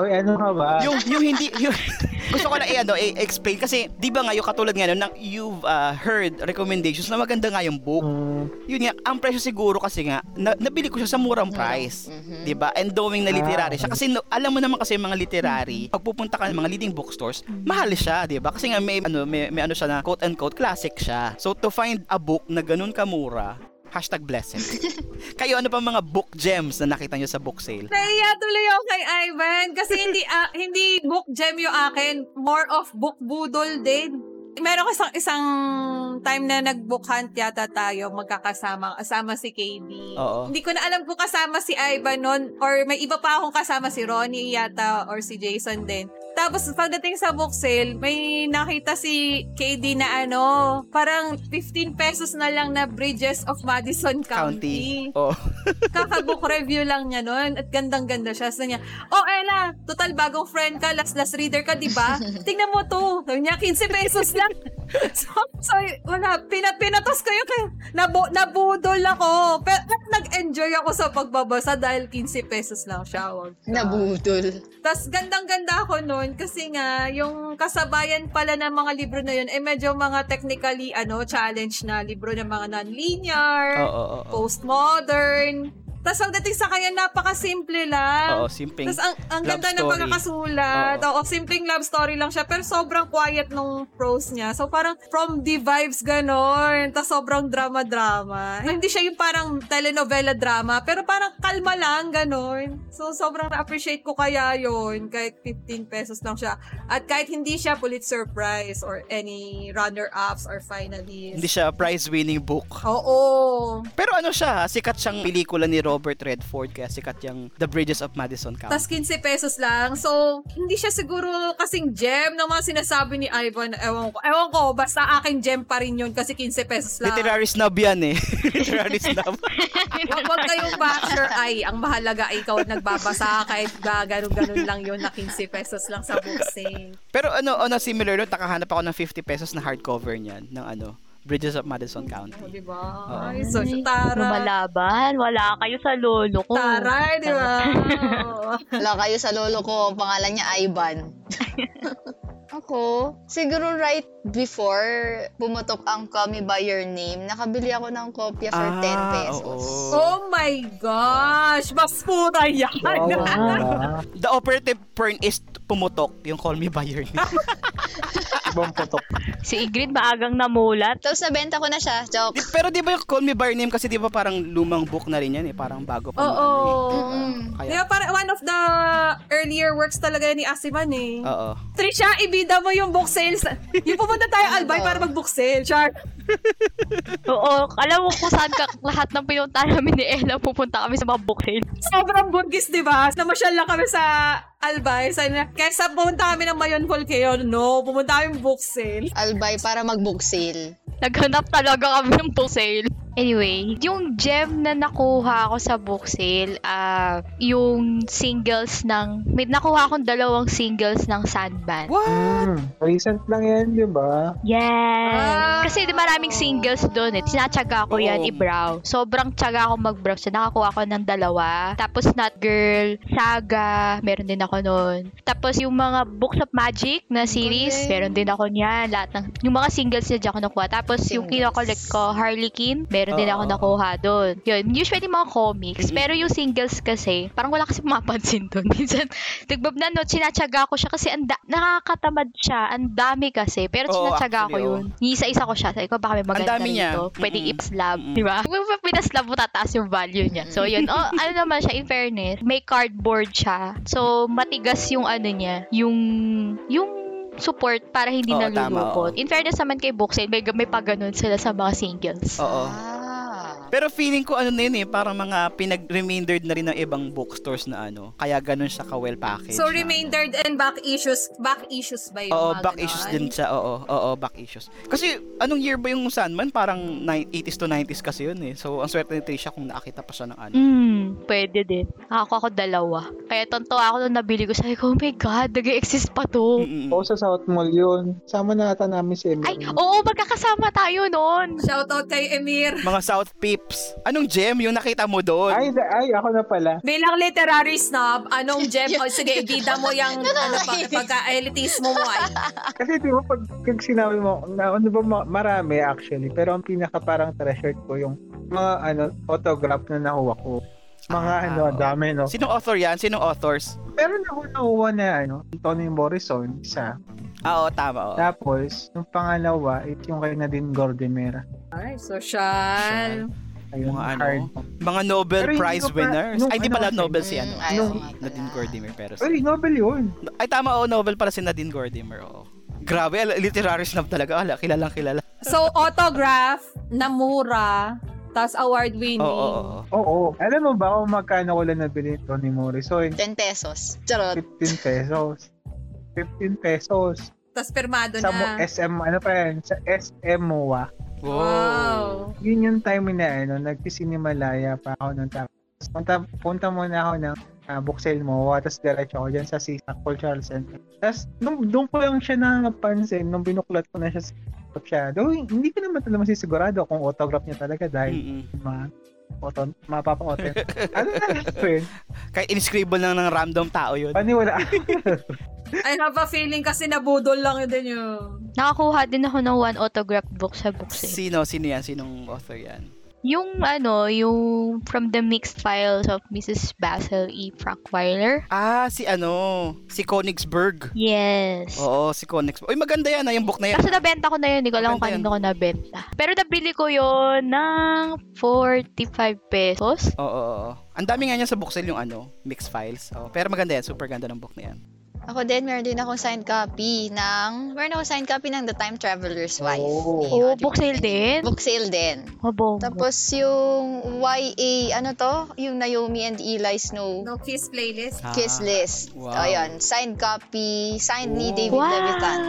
Speaker 5: Oy, ano ka ba?
Speaker 1: yung, yung hindi, yung, gusto ko lang i-ano, i-explain kasi, di ba nga, yung katulad nga, no, na you've uh, heard recommendations na maganda nga yung book.
Speaker 5: Mm,
Speaker 1: Yun nga, ang presyo siguro kasi nga, na, nabili ko siya sa murang price.
Speaker 3: Mhm.
Speaker 1: 'di ba? And knowing na literary
Speaker 5: Ah,
Speaker 1: siya kasi no, alam mo naman kasi yung mga literary, pag pupunta ka ng mga leading bookstores, mahal siya, 'di ba? Kasi nga may ano may, may ano siya na quote unquote classic siya. So to find a book na ganun kamura, Hashtag blessed. Kayo, ano pa mga book gems na nakita nyo sa book sale?
Speaker 2: Naiya tuloy ako kay Ivan kasi hindi ah, hindi book gem yung akin, more of book budol din. Meron ko isang, isang time na nag-book hunt yata tayo, magkakasama, kasama si KB.
Speaker 1: Oo.
Speaker 2: Hindi ko na alam kung kasama si Ivan nun or may iba pa akong kasama si Ronnie yata or si Jason din. Tapos pagdating sa book sale, may nakita si KD na ano, parang 15 pesos na lang na Bridges of Madison County.
Speaker 1: County. Oh.
Speaker 2: Kaka-book review lang niya noon at gandang-ganda siya. Sabi niya, oh Ella, total bagong friend ka, last last reader ka, di ba? Tingnan mo to. Sabi niya, 15 pesos lang. so, so, wala, pinat pinatos ko yung nabu nabudol ako. Pero nag-enjoy ako sa pagbabasa dahil 15 pesos lang siya. Wag.
Speaker 3: Nabudol.
Speaker 2: Tapos gandang-ganda ako noon kasi nga yung kasabayan pala ng mga libro na yun eh medyo mga technically ano challenge na libro ng mga non-linear,
Speaker 1: Oo, oo, oo.
Speaker 2: postmodern. Tapos pagdating sa kanya, napaka-simple lang.
Speaker 1: Oo, simpleng
Speaker 2: Tapos ang, ang ganda ng
Speaker 1: story.
Speaker 2: pagkakasulat. Oo. simpleng love story lang siya. Pero sobrang quiet nung prose niya. So parang from the vibes ganon. Tapos sobrang drama-drama. Hindi siya yung parang telenovela drama. Pero parang kalma lang ganon. So sobrang na-appreciate ko kaya yon Kahit 15 pesos lang siya. At kahit hindi siya Pulitzer Prize or any runner-ups or finalists.
Speaker 1: Hindi siya prize-winning book.
Speaker 2: Oo.
Speaker 1: Pero ano siya, sikat siyang pelikula ni Robert Redford kaya sikat yung The Bridges of Madison County.
Speaker 2: Tas 15 pesos lang. So, hindi siya siguro kasing gem ng mga sinasabi ni Ivan. Ewan ko. Ewan ko, basta aking gem pa rin yun kasi 15 pesos lang.
Speaker 1: Literary snob yan eh. Literary snob.
Speaker 2: Huwag huwag kayong basher ay. Ang mahalaga ay ikaw nagbabasa kahit ba ganun-ganun lang yun na 15 pesos lang sa book sale.
Speaker 1: Pero ano, on a similar note, nakahanap ako ng 50 pesos na hardcover niyan ng ano, Bridges of Madison County.
Speaker 2: O, di ba?
Speaker 1: Oo.
Speaker 2: Ay, so, tara.
Speaker 6: Lumalaban. Wala kayo sa lolo ko.
Speaker 2: Tara, di ba?
Speaker 3: Wala kayo sa lolo ko, ang pangalan niya Ivan. ako, siguro right before pumutok ang Call Me By Your Name, nakabili ako ng kopya for 10
Speaker 1: Ah,
Speaker 3: pesos.
Speaker 1: oo.
Speaker 2: Oh my gosh! Mas pura yan!
Speaker 5: Wow, diba?
Speaker 1: The operative term is pumutok, yung Call Me By Your Name.
Speaker 5: Ibang putok.
Speaker 6: Si Ingrid maagang namulat.
Speaker 3: Tapos nabenta ko na siya. Joke.
Speaker 1: Di- Pero di ba yung Call Me By Your Name kasi di ba parang lumang book na rin yan eh, parang bago pa
Speaker 2: Oo.
Speaker 1: ano eh.
Speaker 3: Mm-mm.
Speaker 2: Di
Speaker 1: Kaya,
Speaker 2: ba, parang one of the earlier works talaga ni Asiman eh.
Speaker 1: oo.
Speaker 2: Trisha, ibida mo yung book sales. Yung pumunta tayo Albay para mag-book sale. Char.
Speaker 6: Oo, alam mo kung saan ka, lahat ng pinunta namin ni Ella, pupunta kami sa mga sale.
Speaker 2: Sobrang buntis, di ba? Namasyal lang kami sa Albay. Sa, kesa pumunta kami ng Mayon Volcano, no, pumunta kami book sale.
Speaker 3: Albay para mag-book sale.
Speaker 6: Naghanap talaga kami ng book sale. Anyway, yung gem na nakuha ko sa book sale, ah, yung singles ng, may nakuha akong dalawang singles ng Sandman.
Speaker 1: What?
Speaker 5: Hmm, recent lang yan, di ba?
Speaker 6: Yes!
Speaker 2: Ah.
Speaker 6: Kasi di maraming singles doon eh. Tinatsaga ko yan
Speaker 1: Oo.
Speaker 6: i-brow. Sobrang tsaga ako mag-brow. So, nakakuha ko ng dalawa. Tapos, Not Girl, Saga, meron din ako noon. Tapos, yung mga Books of Magic na series,
Speaker 3: Galing.
Speaker 6: meron din ako niyan. Lahat ng, yung mga singles na dyan ako nakuha. Tapos, yung
Speaker 3: Singles.
Speaker 6: kinokollect ko, Harley Quinn, meron din ako nakuha doon. Yun, usually mga comics. Pero yung singles kasi, parang wala kasi mapansin doon. Minsan, nagbab na no, sinatsaga ko siya kasi anda, nakakatamad siya. Ang dami kasi. Pero sinatsaga ko yun. Isa-isa ko siya. Sabi ko, baka may maganda
Speaker 1: dami niya.
Speaker 6: rito. Pwedeng
Speaker 1: Mm-mm.
Speaker 6: i-slab. Di ba? Kung pinaslab mo, tataas yung value niya. So, yun. Oh, ano naman siya, in fairness, may cardboard siya. So, matigas yung ano niya. Yung, yung support para hindi
Speaker 1: Oo, tama,
Speaker 6: nalulupot.
Speaker 1: oo.
Speaker 6: In fairness naman kay Booksail, may, may pa ganun sila sa mga singles.
Speaker 1: Oo. Pero feeling ko ano na yun eh, parang mga pinag-remaindered na rin ng ibang bookstores na ano. Kaya ganun siya ka-well packaged.
Speaker 2: So,
Speaker 1: na, ano.
Speaker 2: and back issues. Back issues ba yun?
Speaker 1: Oo,
Speaker 2: mga
Speaker 1: back
Speaker 2: ganon?
Speaker 1: issues din siya. Oo, oo, back issues. Kasi anong year ba yung Sandman? Parang ni- 80s to 90s kasi yun eh. So, ang swerte ni Trisha kung nakakita pa siya ng ano.
Speaker 6: Hmm, pwede din. Ako ako dalawa. Kaya tonto ako nung nabili ko. Sabi ko, oh my God, nag-exist pa to.
Speaker 1: Mm-mm.
Speaker 5: Oo, sa South Mall yun. Sama na ata namin si Emily.
Speaker 6: Ay, oo, magkakasama tayo noon.
Speaker 2: Shoutout kay Emir.
Speaker 1: Mga South Peeps. Anong gem yung nakita mo doon?
Speaker 5: Ay, ay, ako na pala.
Speaker 2: Bilang literary snob, anong gem? o sige, ibida mo yung ano, pag, pagka-elitismo mo ay.
Speaker 5: Kasi di ba pag, pag sinabi mo, na, ano ba, ma- marami actually. Pero ang pinaka parang treasured ko yung mga ano, autograph na nakuha ko. Mga
Speaker 1: Ah,
Speaker 5: ano, dami no.
Speaker 1: Sinong author yan? Sinong authors?
Speaker 5: Meron ako nakuha na ano, Tony Morrison, isa.
Speaker 1: Ah, oo, tama. Oo.
Speaker 5: Tapos, yung pangalawa, is yung kay Nadine Gordimer.
Speaker 2: Ay, social.
Speaker 5: Ayun,
Speaker 1: Mga ano?
Speaker 5: hard.
Speaker 1: Mga Nobel
Speaker 5: Pero hindi
Speaker 1: Prize
Speaker 5: pa-
Speaker 1: winners.
Speaker 5: nung
Speaker 1: Ay, di
Speaker 5: ano
Speaker 1: pala Nobel si ano.
Speaker 3: ayaw
Speaker 5: Nung-.
Speaker 1: Nadine Gordimer pero
Speaker 5: Ay, Nobel yun.
Speaker 1: Ay tama oh, Nobel pala si Nadine Gordimer. Oo. Grabe, al- literary snob talaga. Ala, kilalang kilala.
Speaker 2: So, autograph na mura, tas award winning.
Speaker 1: Oo, oo, oo.
Speaker 5: Oo. Alam mo ba kung magkano ko lang nabili ito ni Morrison?
Speaker 3: 10 pesos. Charot.
Speaker 5: 15 pesos. 15 pesos.
Speaker 2: Tapos permado
Speaker 5: Sa mo,
Speaker 2: na.
Speaker 5: SM, ano pa yan? Sa SM MOA.
Speaker 2: Wow.
Speaker 5: Yun yung time na, ano, nagsisinimalayan pa ako nung tapos. Punta, punta muna ako ng uh, Buxel MOA, tapos diretso ako dyan sa CISA Cultural Center. Tapos, nung, doon ko lang siya napansin, nung binuklat ko na siya sa siya. Though, hindi ko naman talaga masisigurado kung autograph niya talaga dahil
Speaker 1: Mm-mm.
Speaker 5: ma auto, mapapa-auto. ano na yun?
Speaker 1: Kahit in-scribble lang ng random tao yun.
Speaker 5: Paniwala.
Speaker 2: I have a feeling kasi nabudol lang yun din yun.
Speaker 6: Nakakuha din ako ng one autograph book sa Booksale.
Speaker 1: Sino? Sino yan? Sinong author yan?
Speaker 6: Yung ano, yung from the mixed files of Mrs. Basil E. Frankweiler.
Speaker 1: Ah, si ano? Si Konigsberg.
Speaker 6: Yes.
Speaker 1: Oo, si Konigsberg. Uy, maganda yan ah, yung book na yan.
Speaker 6: Kaso nabenta ko na yun, hindi ko alam kung kanino ko nabenta. Pero nabili ko yun ng 45 pesos.
Speaker 1: Oo, oo, oo. Ang dami nga niya sa book sale yung ano, mixed files. Oo, pero maganda yan, super ganda ng book na yan.
Speaker 3: Ako din, meron din akong signed copy ng, meron ako signed copy ng The Time Traveler's Wife.
Speaker 5: Oh.
Speaker 3: ni
Speaker 6: Oh, book sale din?
Speaker 3: Book sale din.
Speaker 6: Mabo.
Speaker 3: Tapos yung YA, ano to? Yung Naomi and Eli Snow
Speaker 2: No kiss playlist.
Speaker 1: Ah,
Speaker 3: kiss list.
Speaker 1: wow.
Speaker 3: Ayun, signed copy, signed ni
Speaker 1: Oh.
Speaker 3: David
Speaker 6: wow.
Speaker 3: Levitan.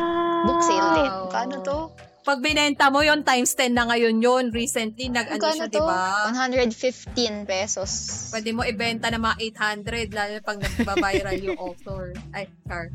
Speaker 3: Book sale din. Kano to?
Speaker 2: Pag binenta mo yon times 10 na ngayon yun. Recently, nag-ano siya, di ba?
Speaker 3: 115 pesos.
Speaker 2: Pwede mo ibenta ng mga 800 lalo pag nagbabiral yung author. Ay, car.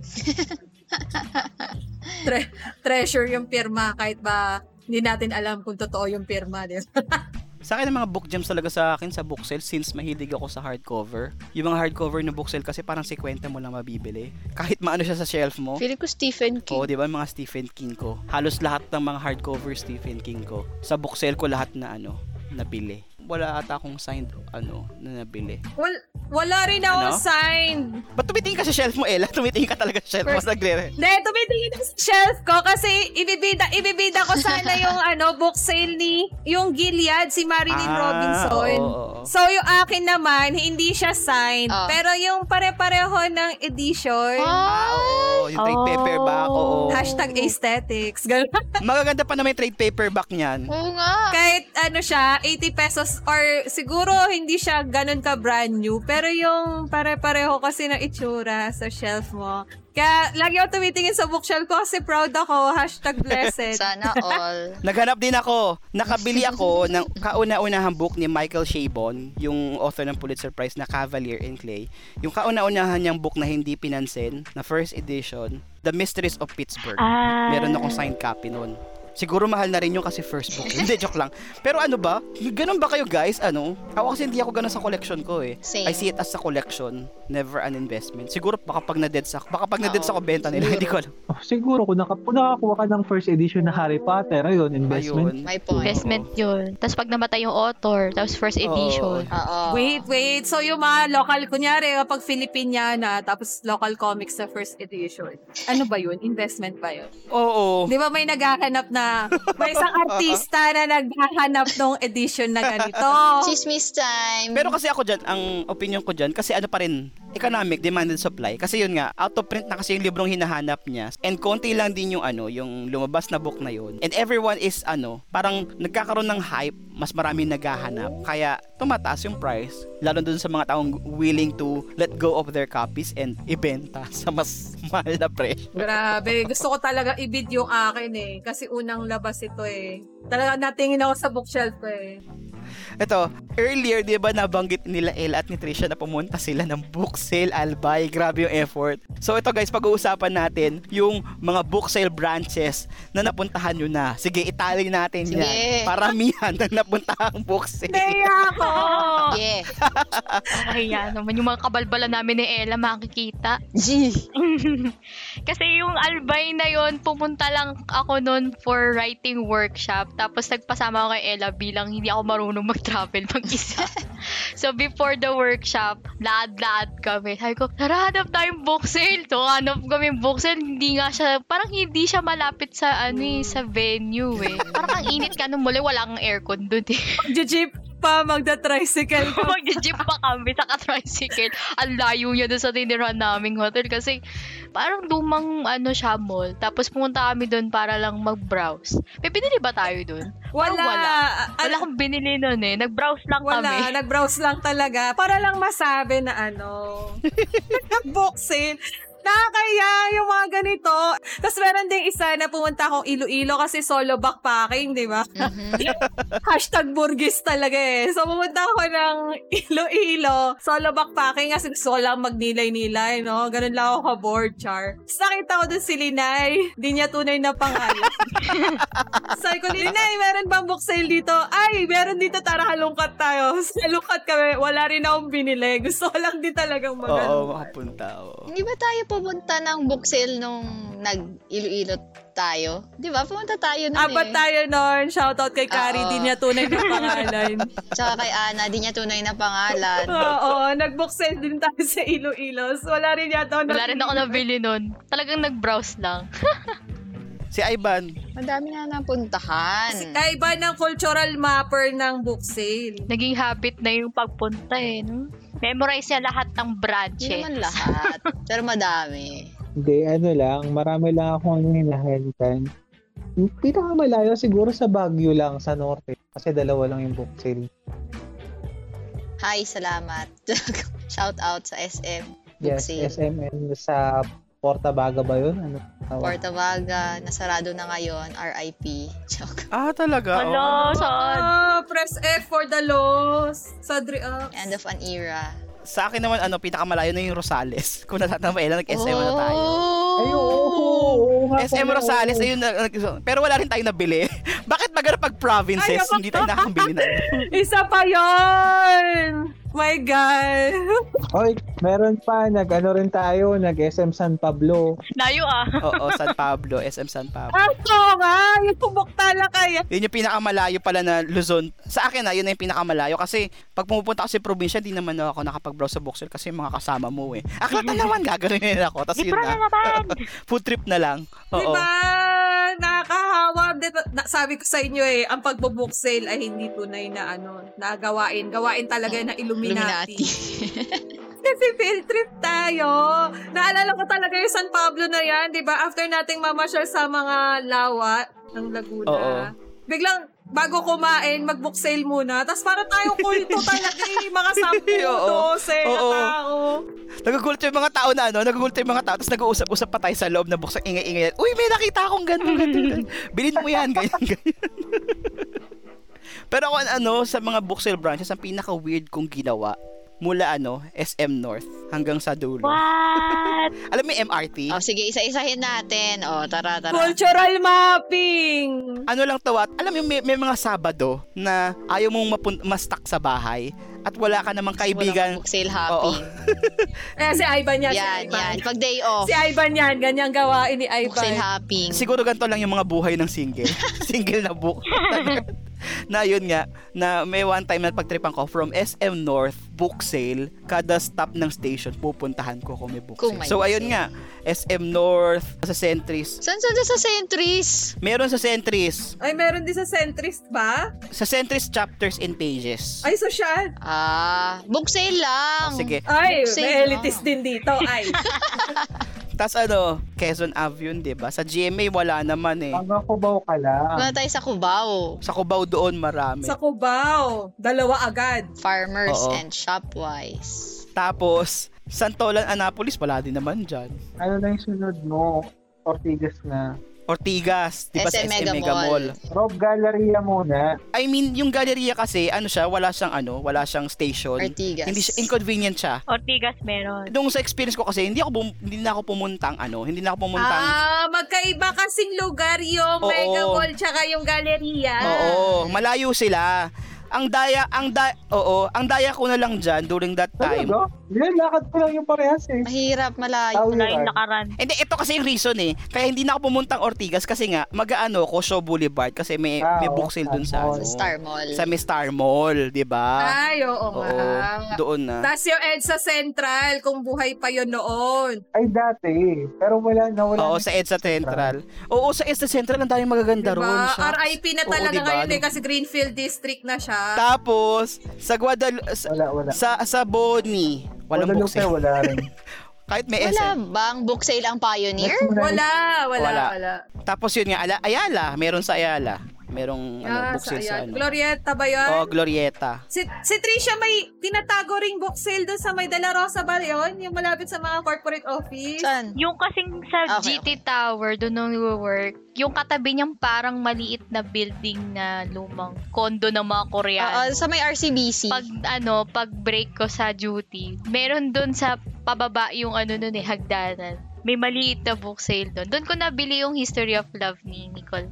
Speaker 2: Tre- treasure yung pirma kahit ba hindi natin alam kung totoo yung pirma. Di ba?
Speaker 1: Sa akin, ang mga book gems talaga sa akin sa book sale since mahilig ako sa hardcover. Yung mga hardcover na book sale kasi parang 50 mo lang mabibili. Kahit maano siya sa shelf mo.
Speaker 3: Feeling ko Stephen King.
Speaker 1: Oo, di ba mga Stephen King ko. Halos lahat ng mga hardcover Stephen King ko. Sa book sale ko lahat na ano, nabili. Wala ata akong signed ano na nabili.
Speaker 2: Wal- wala rin ako
Speaker 1: Ano?
Speaker 2: signed.
Speaker 1: Ba't tumitingin ka sa shelf mo, Ella? Tumitingin ka talaga sa shelf mo. Nagre
Speaker 2: Hindi, tumitingin ako sa shelf ko kasi ibibida, ibibida ko sana yung ano, book sale ni, yung Gilead, si Marilyn
Speaker 1: Ah,
Speaker 2: Robinson.
Speaker 1: oo, oo.
Speaker 2: So, yung akin naman, hindi siya signed.
Speaker 3: Ah.
Speaker 2: Pero yung pare-pareho ng edition,
Speaker 1: Ah, oo. Yung trade
Speaker 6: Oh.
Speaker 1: paperback, oo.
Speaker 2: hashtag aesthetics. Ganun.
Speaker 1: Magaganda pa naman yung trade paperback niyan.
Speaker 3: Oo nga.
Speaker 2: Kahit ano siya, 80 pesos or siguro hindi siya ganun ka brand new. Pero yung pare-pareho kasi ng itsura sa shelf mo. Kaya lagi ako tumitingin sa bookshelf ko kasi proud ako. Hashtag blessed.
Speaker 3: Sana all.
Speaker 1: Naghanap din ako. Nakabili ako ng kauna-unahang book ni Michael Chabon, yung author ng Pulitzer Prize na Cavalier in Clay. Yung kauna-unahan niyang book na hindi pinansin, na first edition, The Mysteries of Pittsburgh.
Speaker 6: Ah.
Speaker 1: Meron akong signed copy noon. Siguro mahal na rin yung kasi first book. yun. Hindi, joke lang. Pero ano ba? Ganun ba kayo guys? Ano? Ako kasi hindi ako ganun sa collection ko eh.
Speaker 3: Same.
Speaker 1: I see it as a collection, never an investment. Siguro baka pag na-deads ako, baka pag na-deads
Speaker 3: Oo,
Speaker 1: ako benta nila, hindi ko alam.
Speaker 5: Oh, siguro kung, naka, kung nakakuha ka ng first edition na Harry Potter, ayun, investment.
Speaker 1: Ayun.
Speaker 3: My point.
Speaker 6: Investment yun. Tapos pag namatay yung author, tapos first edition.
Speaker 3: Oo.
Speaker 2: Wait, wait. So yung mga local, kunyari, kapag Filipiniana, tapos local comics sa first edition. Ano ba yun? Investment ba yun?
Speaker 1: Oo.
Speaker 2: Di ba may naghahanap na, may isang artista na naghahanap ng edition na ganito.
Speaker 3: Chismis time.
Speaker 1: Pero kasi ako dyan, ang opinion ko dyan, kasi ano pa rin, economic, demand and supply. Kasi yun nga, out of print na kasi yung librong hinahanap niya. And konti lang din yung ano, yung lumabas na book na yun. And everyone is ano, parang nagkakaroon ng hype, mas marami naghahanap. Kaya tumataas yung price, lalo dun sa mga taong willing to let go of their copies and ibenta sa mas mahal na presyo.
Speaker 2: Grabe, gusto ko talaga i-bid yung akin eh. Kasi unang labas ito eh. Talaga natingin ako sa bookshelf ko eh.
Speaker 1: Ito, earlier, di ba nabanggit nila Ella at ni Trisha na pumunta sila ng book sale Albay. Grabe yung effort. So ito guys, pag-uusapan natin yung mga book sale branches na napuntahan nyo na. Sige, itali natin
Speaker 3: Sige.
Speaker 1: yan. Paramihan na napuntahang book sale.
Speaker 2: Naya ako!
Speaker 3: Yeah.
Speaker 6: Kaya naman yung mga kabalbala namin ni Ella makikita.
Speaker 3: G.
Speaker 6: Kasi yung Albay na yon pumunta lang ako noon for writing workshop. Tapos nagpasama ako kay Ella bilang hindi ako marunong mag-travel mag-isa. so before the workshop, laad-laad kami. Sabi ko, tara hanap tayong book sale. So hanap kami book sale. Hindi nga siya, parang hindi siya malapit sa ano eh, sa venue eh. Parang ang init ka nung muli, wala kang aircon dun eh.
Speaker 2: Jeep pa, magda-tricycle ka.
Speaker 6: Mag-jeep pa kami sa tricycle. Ang layo niya doon sa tinirahan naming hotel kasi parang lumang ano siya mall. Tapos pumunta kami doon para lang mag-browse. May binili ba tayo doon?
Speaker 2: Wala.
Speaker 6: wala. Wala
Speaker 2: Ano-
Speaker 6: akong binili noon eh. Nag-browse lang
Speaker 2: Wala,
Speaker 6: kami.
Speaker 2: nag-browse lang talaga. Para lang masabi na ano, sale. Nakakaya yung mga ganito. Tapos meron ding isa na pumunta akong Iloilo kasi solo backpacking, di ba?
Speaker 3: Mhm.
Speaker 2: Hashtag burgis talaga eh. So pumunta ako ng Iloilo, solo backpacking kasi gusto ko lang magnilay-nilay, no? Ganun lang ako ka-board, char. Tapos nakita ko dun si Linay. Di niya tunay na pangalan. Sabi ko, Linay, meron bang book sale dito? Ay, meron dito, tara halungkat tayo. Sa halungkat kami, wala rin akong binili. Gusto ko lang din talagang
Speaker 1: Oo,
Speaker 2: mag
Speaker 1: makapunta. Oo.
Speaker 3: Hindi ba tayo pumunta ng book sale nung nag-ilo-ilo tayo? Di ba? Pumunta tayo nun
Speaker 2: Apat
Speaker 3: eh.
Speaker 2: tayo nun. Shoutout kay Carrie,
Speaker 3: Oo.
Speaker 2: di niya tunay na pangalan.
Speaker 3: Tsaka kay Ana, di niya tunay na pangalan.
Speaker 2: Oo, nag-book sale din tayo sa Iloilo. So, wala rin yata ako
Speaker 6: Wala rin ako nabili nun. Talagang nag-browse lang.
Speaker 1: Si Ivan,
Speaker 3: Madami na napuntahan.
Speaker 2: Ay, iba ng cultural mapper ng book sale.
Speaker 6: Naging habit na yung pagpunta eh. No? Memorize niya lahat ng
Speaker 3: Hindi
Speaker 6: branches.
Speaker 3: naman lahat. Pero madami.
Speaker 5: Hindi, ano lang, marami lang akong hinahentan. Pinakamalayo siguro sa Baguio lang, sa Norte. Kasi dalawa lang yung book sale.
Speaker 3: Hi, salamat. Shout out sa SM. Book
Speaker 5: Yes,
Speaker 3: sale.
Speaker 5: SMN sa Porta Baga ba yun? Ano? tawag?
Speaker 3: Portavaga, nasarado na ngayon. RIP. Joke.
Speaker 1: ah talaga?
Speaker 6: Wala,
Speaker 1: Oo.
Speaker 6: saan?
Speaker 2: Ah, press F for the loss. Sadri up.
Speaker 3: End of an era.
Speaker 1: Sa akin naman, ano, pinakamalayo na yung Rosales. Kung natatamayan, nag-SM na tayo.
Speaker 5: Ay, oo,
Speaker 1: SM Rosales, ayun, na- pero wala rin tayong nabili. Bakit maganda pag provinces,
Speaker 2: Ay,
Speaker 1: hindi tayo nakakabili na?
Speaker 2: Isa pa yon. My God.
Speaker 5: Oy, meron pa, nag-ano rin tayo, nag-SM San Pablo.
Speaker 6: Layo ah.
Speaker 1: Oo, San Pablo, SM San Pablo.
Speaker 2: Ah, oo nga. Yung pumuktala kaya.
Speaker 1: Yun yung pinakamalayo pala na Luzon. Sa akin na, yun na yung pinakamalayo. Kasi pag pumupunta ako sa probinsya, di naman ako nakapag-browse sa bookstore kasi yung mga kasama mo eh. Aklat na naman, gagawin ako. Tapos yun na.
Speaker 6: na naman!
Speaker 1: Food trip na lang. Oo.
Speaker 2: Diba? Nakakahawa. Na, sabi ko sa inyo eh, ang pagbo-book sale ay hindi tunay na ano, na gawain. Gawain talaga na Illuminati.
Speaker 3: Illuminati.
Speaker 2: Kasi field trip tayo. Naalala ko talaga yung San Pablo na yan, di ba? After nating mamasyal sa mga lawa ng Laguna.
Speaker 1: Oo.
Speaker 2: Biglang, bago kumain, mag-book sale muna. Tapos para tayong kulto talaga eh. Mga. 10, 12
Speaker 1: Oo.
Speaker 2: tao.
Speaker 1: Nagugulat yung mga tao na ano, nagugulat yung mga tao, tapos nag-uusap-usap pa tayo sa loob na buksan, ingay-ingay. Uy, may nakita akong ganito, ganito. Bilhin mo yan, ganyan, ganyan. Pero ako, ano, sa mga book sale branches, ang pinaka-weird kong ginawa, mula ano, SM North hanggang sa dulo.
Speaker 6: What?
Speaker 1: Alam mo yung MRT?
Speaker 3: oh, sige, isa-isahin natin. Oh, tara, tara.
Speaker 2: Cultural mapping.
Speaker 1: ano lang tawat, alam mo may, may mga Sabado na ayaw mong mapun- ma-stuck sa bahay at wala ka namang kaibigan.
Speaker 3: Walang book sale hopping.
Speaker 2: Eh, si Ivan yan.
Speaker 3: Yan,
Speaker 2: si Ivan.
Speaker 3: yan. Pag day off,
Speaker 2: Si Ivan yan. Ganyang gawain ni
Speaker 3: book sale
Speaker 2: Ivan.
Speaker 3: hopping.
Speaker 1: Siguro ganito lang yung mga buhay ng single. single na book. na yun nga, na may one time na pagtripan ko from SM North book sale, kada stop ng station pupuntahan ko kung may book
Speaker 3: Kung
Speaker 1: sale.
Speaker 3: may
Speaker 1: So ayun
Speaker 3: sale.
Speaker 1: nga, SM North, sa Centris.
Speaker 3: Saan sa sa Centris?
Speaker 1: Meron sa Centris.
Speaker 2: Ay, meron din sa centrist ba?
Speaker 1: Sa Centris chapters and pages.
Speaker 2: Ay, social.
Speaker 3: Ah, book sale lang.
Speaker 1: Sige.
Speaker 2: Ay,
Speaker 3: Book sale
Speaker 2: may
Speaker 3: lang.
Speaker 2: elitist din dito. Ay.
Speaker 1: Tapos ano, Quezon Ave yun, 'di ba? Sa GMA wala naman eh.
Speaker 5: Hanggang Cubao ka lang.
Speaker 3: Wala tayo sa Cubao.
Speaker 1: Sa Cubao doon marami.
Speaker 2: sa Cubao. Dalawa agad.
Speaker 3: Farmers
Speaker 1: Oo.
Speaker 3: and Shopwise.
Speaker 1: Tapos, Santolan, Annapolis, wala din naman dyan.
Speaker 5: Ano na yung sunod mo? Ortigas na.
Speaker 1: Ortigas, di ba sa
Speaker 3: SM Mega
Speaker 1: Mega Mall.
Speaker 3: Mall.
Speaker 5: Rob Galleria muna.
Speaker 1: I mean, yung galleria kasi, ano siya, wala siyang ano, wala siyang station.
Speaker 3: Ortigas.
Speaker 1: Hindi siya, inconvenient siya.
Speaker 6: Ortigas meron.
Speaker 1: Nung sa experience ko kasi, hindi ako bum- hindi na ako pumuntang ano, hindi na ako pumuntang
Speaker 2: Ah, magkaiba kasing lugar yung
Speaker 1: Oo.
Speaker 2: Mega Mall tsaka yung Galleria.
Speaker 1: Oo, malayo sila. Ang daya, ang da, oo, ang daya ko na lang dyan during that time.
Speaker 5: Talaga? Hindi, lakad ko lang yung parehas eh.
Speaker 3: Mahirap, malayo.
Speaker 6: Wala yung nakaran.
Speaker 1: Hindi, ito kasi yung reason eh. Kaya hindi na ako pumuntang Ortigas kasi nga, mag-ano ko, Shaw Boulevard kasi may,
Speaker 5: Ah,
Speaker 1: may
Speaker 5: oo,
Speaker 1: book sale dun sa,
Speaker 5: Star
Speaker 1: ano,
Speaker 3: Sa Star Mall.
Speaker 1: sa may Star Mall, di ba?
Speaker 2: Ay, oo
Speaker 1: Oo,
Speaker 2: nga.
Speaker 1: doon na.
Speaker 2: Tapos yung EDSA Central, kung buhay pa yun noon.
Speaker 5: Ay, dati. Pero wala na, wala
Speaker 1: Oo,
Speaker 5: na.
Speaker 1: sa EDSA Central. Oo, sa EDSA Central, ang daming magaganda
Speaker 2: Diba?
Speaker 1: roon. Shucks.
Speaker 2: RIP na
Speaker 1: Oo,
Speaker 2: talaga
Speaker 1: diba?
Speaker 2: ngayon eh, kasi Greenfield District na siya.
Speaker 1: Tapos, sa Guadalupe, sa,
Speaker 5: Wala, wala.
Speaker 1: sa, sa Boni, walang book
Speaker 5: Guadalupe,
Speaker 1: sale.
Speaker 5: wala rin.
Speaker 1: Kahit may
Speaker 3: Wala
Speaker 1: SM.
Speaker 3: bang book sale ang Pioneer?
Speaker 2: Wala, wala,
Speaker 1: Wala.
Speaker 2: wala.
Speaker 1: Tapos yun nga, Ala, Ayala, meron sa Ayala. Merong ano,
Speaker 2: Ah,
Speaker 1: book
Speaker 2: sa,
Speaker 1: sale sa
Speaker 2: ayan.
Speaker 1: ano.
Speaker 2: Glorieta ba yun?
Speaker 1: Oh, Glorieta.
Speaker 2: Si, si Trisha may tinatago ring book sale doon sa may Dela Rosa ba yun? Yung malapit sa mga corporate office?
Speaker 3: Saan?
Speaker 6: Yung kasing sa
Speaker 3: Okay,
Speaker 6: GT Tower, doon nung work yung katabi niyang parang maliit na building na lumang kondo ng mga Koreano.
Speaker 3: Oo, sa may RCBC.
Speaker 6: pag ano, pag break ko sa duty, meron doon sa pababa yung ano nun eh, hagdanan. May maliit na book sale doon. Doon ko nabili yung History of Love ni Nicole.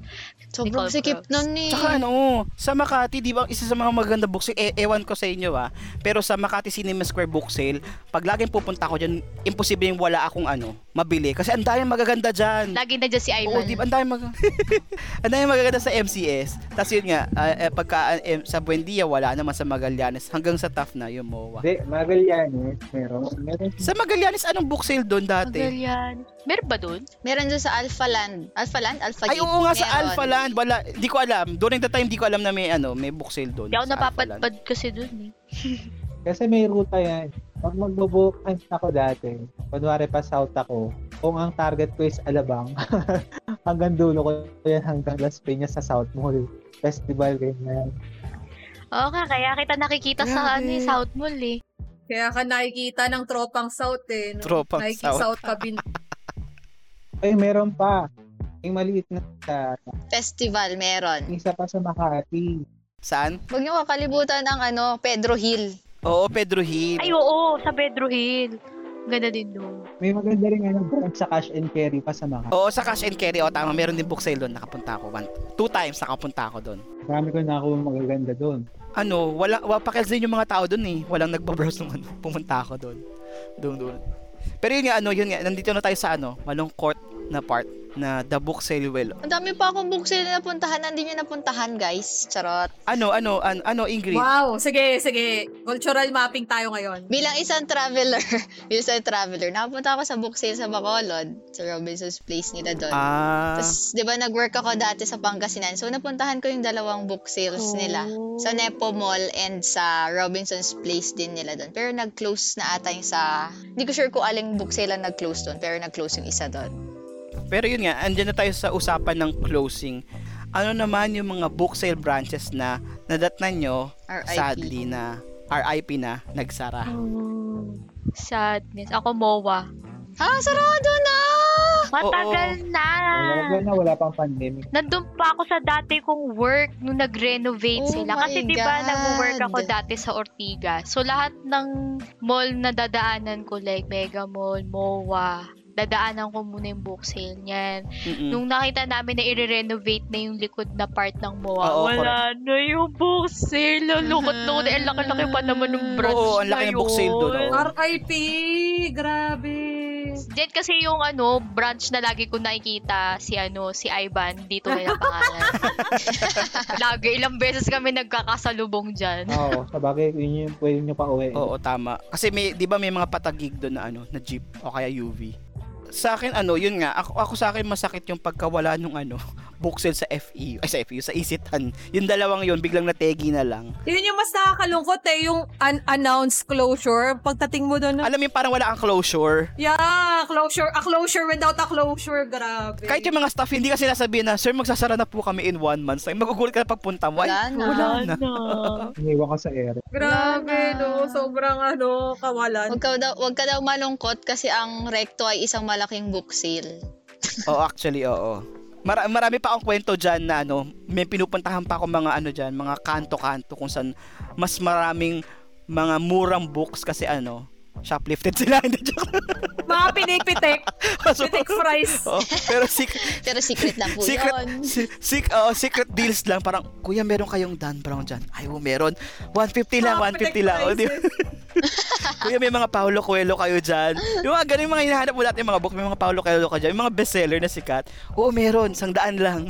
Speaker 3: Sobrang
Speaker 6: Nicole
Speaker 3: sikip nun eh.
Speaker 1: Tsaka ano, sa Makati, di ba, isa sa mga maganda book sale, e- ewan ko sa inyo ah, pero sa Makati Cinema Square book sale, pag laging pupunta ko dyan, imposible yung wala akong ano, mabili. Kasi ang daming magaganda dyan.
Speaker 6: Lagi na dyan si Ivan.
Speaker 1: Oo, di ba? Ang daming mag- ang daming magaganda sa MCS. Tapos yun nga, eh, pagka em- sa Buendia, wala naman sa Magallanes. Hanggang sa TAF na yung MOA.
Speaker 5: Hindi, Magallanes, meron. Meron
Speaker 1: Sa Magallanes, anong book sale doon dati?
Speaker 6: Magallanes. Meron ba doon?
Speaker 3: Meron dun sa Alpha Land. Alpha Land? Alpha
Speaker 1: Ay,
Speaker 3: Gate?
Speaker 1: oo nga sa
Speaker 3: Meron.
Speaker 1: Alpha Land. Wala, di ko alam. During the time, di ko alam na may, ano, may book sale doon.
Speaker 6: Hindi ako
Speaker 1: sa Alpha Land.
Speaker 6: napapadpad kasi doon eh.
Speaker 5: Kasi may ruta yan. Pag magbo-book ako dati, kunwari pa south ako, kung ang target ko is Alabang, hanggang dulo ko yan hanggang Las Peñas sa South Mall. Festival, ganyan.
Speaker 6: Oo nga, kaya kita nakikita sa ano, eh, South Mall eh.
Speaker 2: Kaya ka nakikita ng tropang South eh. No?
Speaker 1: Tropang
Speaker 2: Nike
Speaker 1: South.
Speaker 2: South ka bin-
Speaker 5: Ay, meron pa. Yung maliit na sa
Speaker 3: Festival, meron.
Speaker 5: isa pa sa Makati.
Speaker 1: Saan?
Speaker 3: Huwag niyo kakalimutan ang ano, Pedro Hill.
Speaker 1: Oo, Pedro Hill.
Speaker 6: Ay, oo, sa Pedro Hill. Ganda din doon.
Speaker 5: May maganda rin ano, branch sa cash and carry pa sa Makati.
Speaker 1: Oo, sa Cash and Carry. O, tama. Meron din book sale doon. Nakapunta ako. One, two times nakapunta ako doon.
Speaker 5: Marami ko na ako magaganda doon.
Speaker 1: Ano, wala, wala pakils din yung mga tao doon eh. Walang nagbabrowse nung ano. Pumunta ako doon. Doon, doon. Pero yun nga, ano, yun nga. Nandito na tayo sa ano, malungkot na part na the book sale will.
Speaker 3: Ang dami pa akong book sale na napuntahan. Hindi niyo napuntahan, guys. Charot.
Speaker 1: Ano, ano, an, ano, Ingrid?
Speaker 2: Wow, sige, sige. Cultural mapping tayo ngayon.
Speaker 3: Bilang isang traveler, bilang isang traveler, nakapunta ako sa book sale sa Bacolod, sa Robinson's Place nila doon.
Speaker 1: Ah,
Speaker 3: Tapos, di ba, nag-work ako dati sa Pangasinan. So, napuntahan ko yung dalawang book sales nila. Sa Nepo Mall and sa Robinson's Place din nila doon. Pero nag-close na ata yung sa... Hindi ko sure kung aling book sale ang nag-close doon. Pero nag-close yung isa doon.
Speaker 1: Pero yun nga, andyan na tayo sa usapan ng closing. Ano naman yung mga book sale branches na nadatnan nyo,
Speaker 3: RIP.
Speaker 1: sadly, na RIP na, nagsara.
Speaker 6: Sadness. Ako, MOA.
Speaker 3: Ha? Sarado na!
Speaker 6: Matagal na.
Speaker 5: Wala na, wala pang pandemic.
Speaker 6: Nandun pa ako sa dati kong work nung nag-renovate
Speaker 3: Oh
Speaker 6: sila. Kasi di ba nag-work ako dati sa Ortigas. So lahat ng mall na dadaanan ko like Mega Mall, MOA, dadaanan ko muna yung book sale niyan.
Speaker 1: Mm-mm.
Speaker 6: Nung nakita namin na i-renovate na yung likod na part ng MOA,
Speaker 1: Oo,
Speaker 6: wala na yung book sale. Lulukot na Eh, laki-laki pa naman ng branch
Speaker 1: Oo, ang laki ng book sale doon.
Speaker 2: RIP! Grabe!
Speaker 6: Diyan kasi yung ano, branch na lagi ko nakikita si ano, si Ivan, dito na yung pangalan. lagi, ilang beses kami nagkakasalubong dyan.
Speaker 5: Oo, sa bagay, yun yung pwede nyo pa uwi.
Speaker 1: Oo, tama. Kasi may, 'di ba may mga patagig doon na ano, na jeep o kaya UV. Sa akin ano, yun nga, ako, ako sa akin masakit yung pagkawala nung ano, sale sa FEU, ay sa FEU, sa Isitan. Yung dalawang yun, biglang nategi na lang.
Speaker 2: Yun yung mas nakakalungkot eh, yung unannounced closure. Pagdating mo doon,
Speaker 1: Alam mo yung parang wala kang closure.
Speaker 2: yeah, closure, a closure without a closure, grabe.
Speaker 1: Kahit yung mga staff, hindi kasi nasabihin na, Sir, magsasara na po kami in one month. So, magugulat ka na pagpunta mo. Ay,
Speaker 3: Wala na.
Speaker 1: Wala na.
Speaker 5: Iniwan ko sa ere.
Speaker 2: Grabe, no? Sobrang ano, kawalan.
Speaker 3: Huwag ka, daw, wag ka daw malungkot kasi ang recto ay isang malaking book sale.
Speaker 1: Oo, actually, oo. Mara- marami pa akong kwento dyan na ano, may pinupuntahan pa ako mga ano dyan, mga kanto-kanto kung saan mas maraming mga murang books kasi ano, shoplifted sila. Hindi joke.
Speaker 2: Mga pinipitik,
Speaker 1: So,
Speaker 2: pitik fries.
Speaker 1: oo, pero secret,
Speaker 3: Pero secret lang po
Speaker 1: secret,
Speaker 3: yun.
Speaker 1: si, sec- oo, secret deals lang. Parang, kuya, meron kayong Dan Brown dyan. Ay, oh, meron. 150 lang,
Speaker 2: Mga
Speaker 1: 150
Speaker 2: pitik
Speaker 1: lang. O, di ba? kuya, may mga Paulo Coelho kayo dyan. Yung mga ganun, yung mga hinahanap mo dati, yung mga book, may mga Paulo Coelho ka dyan. Yung mga bestseller na sikat. Oo, meron. Sangdaan lang.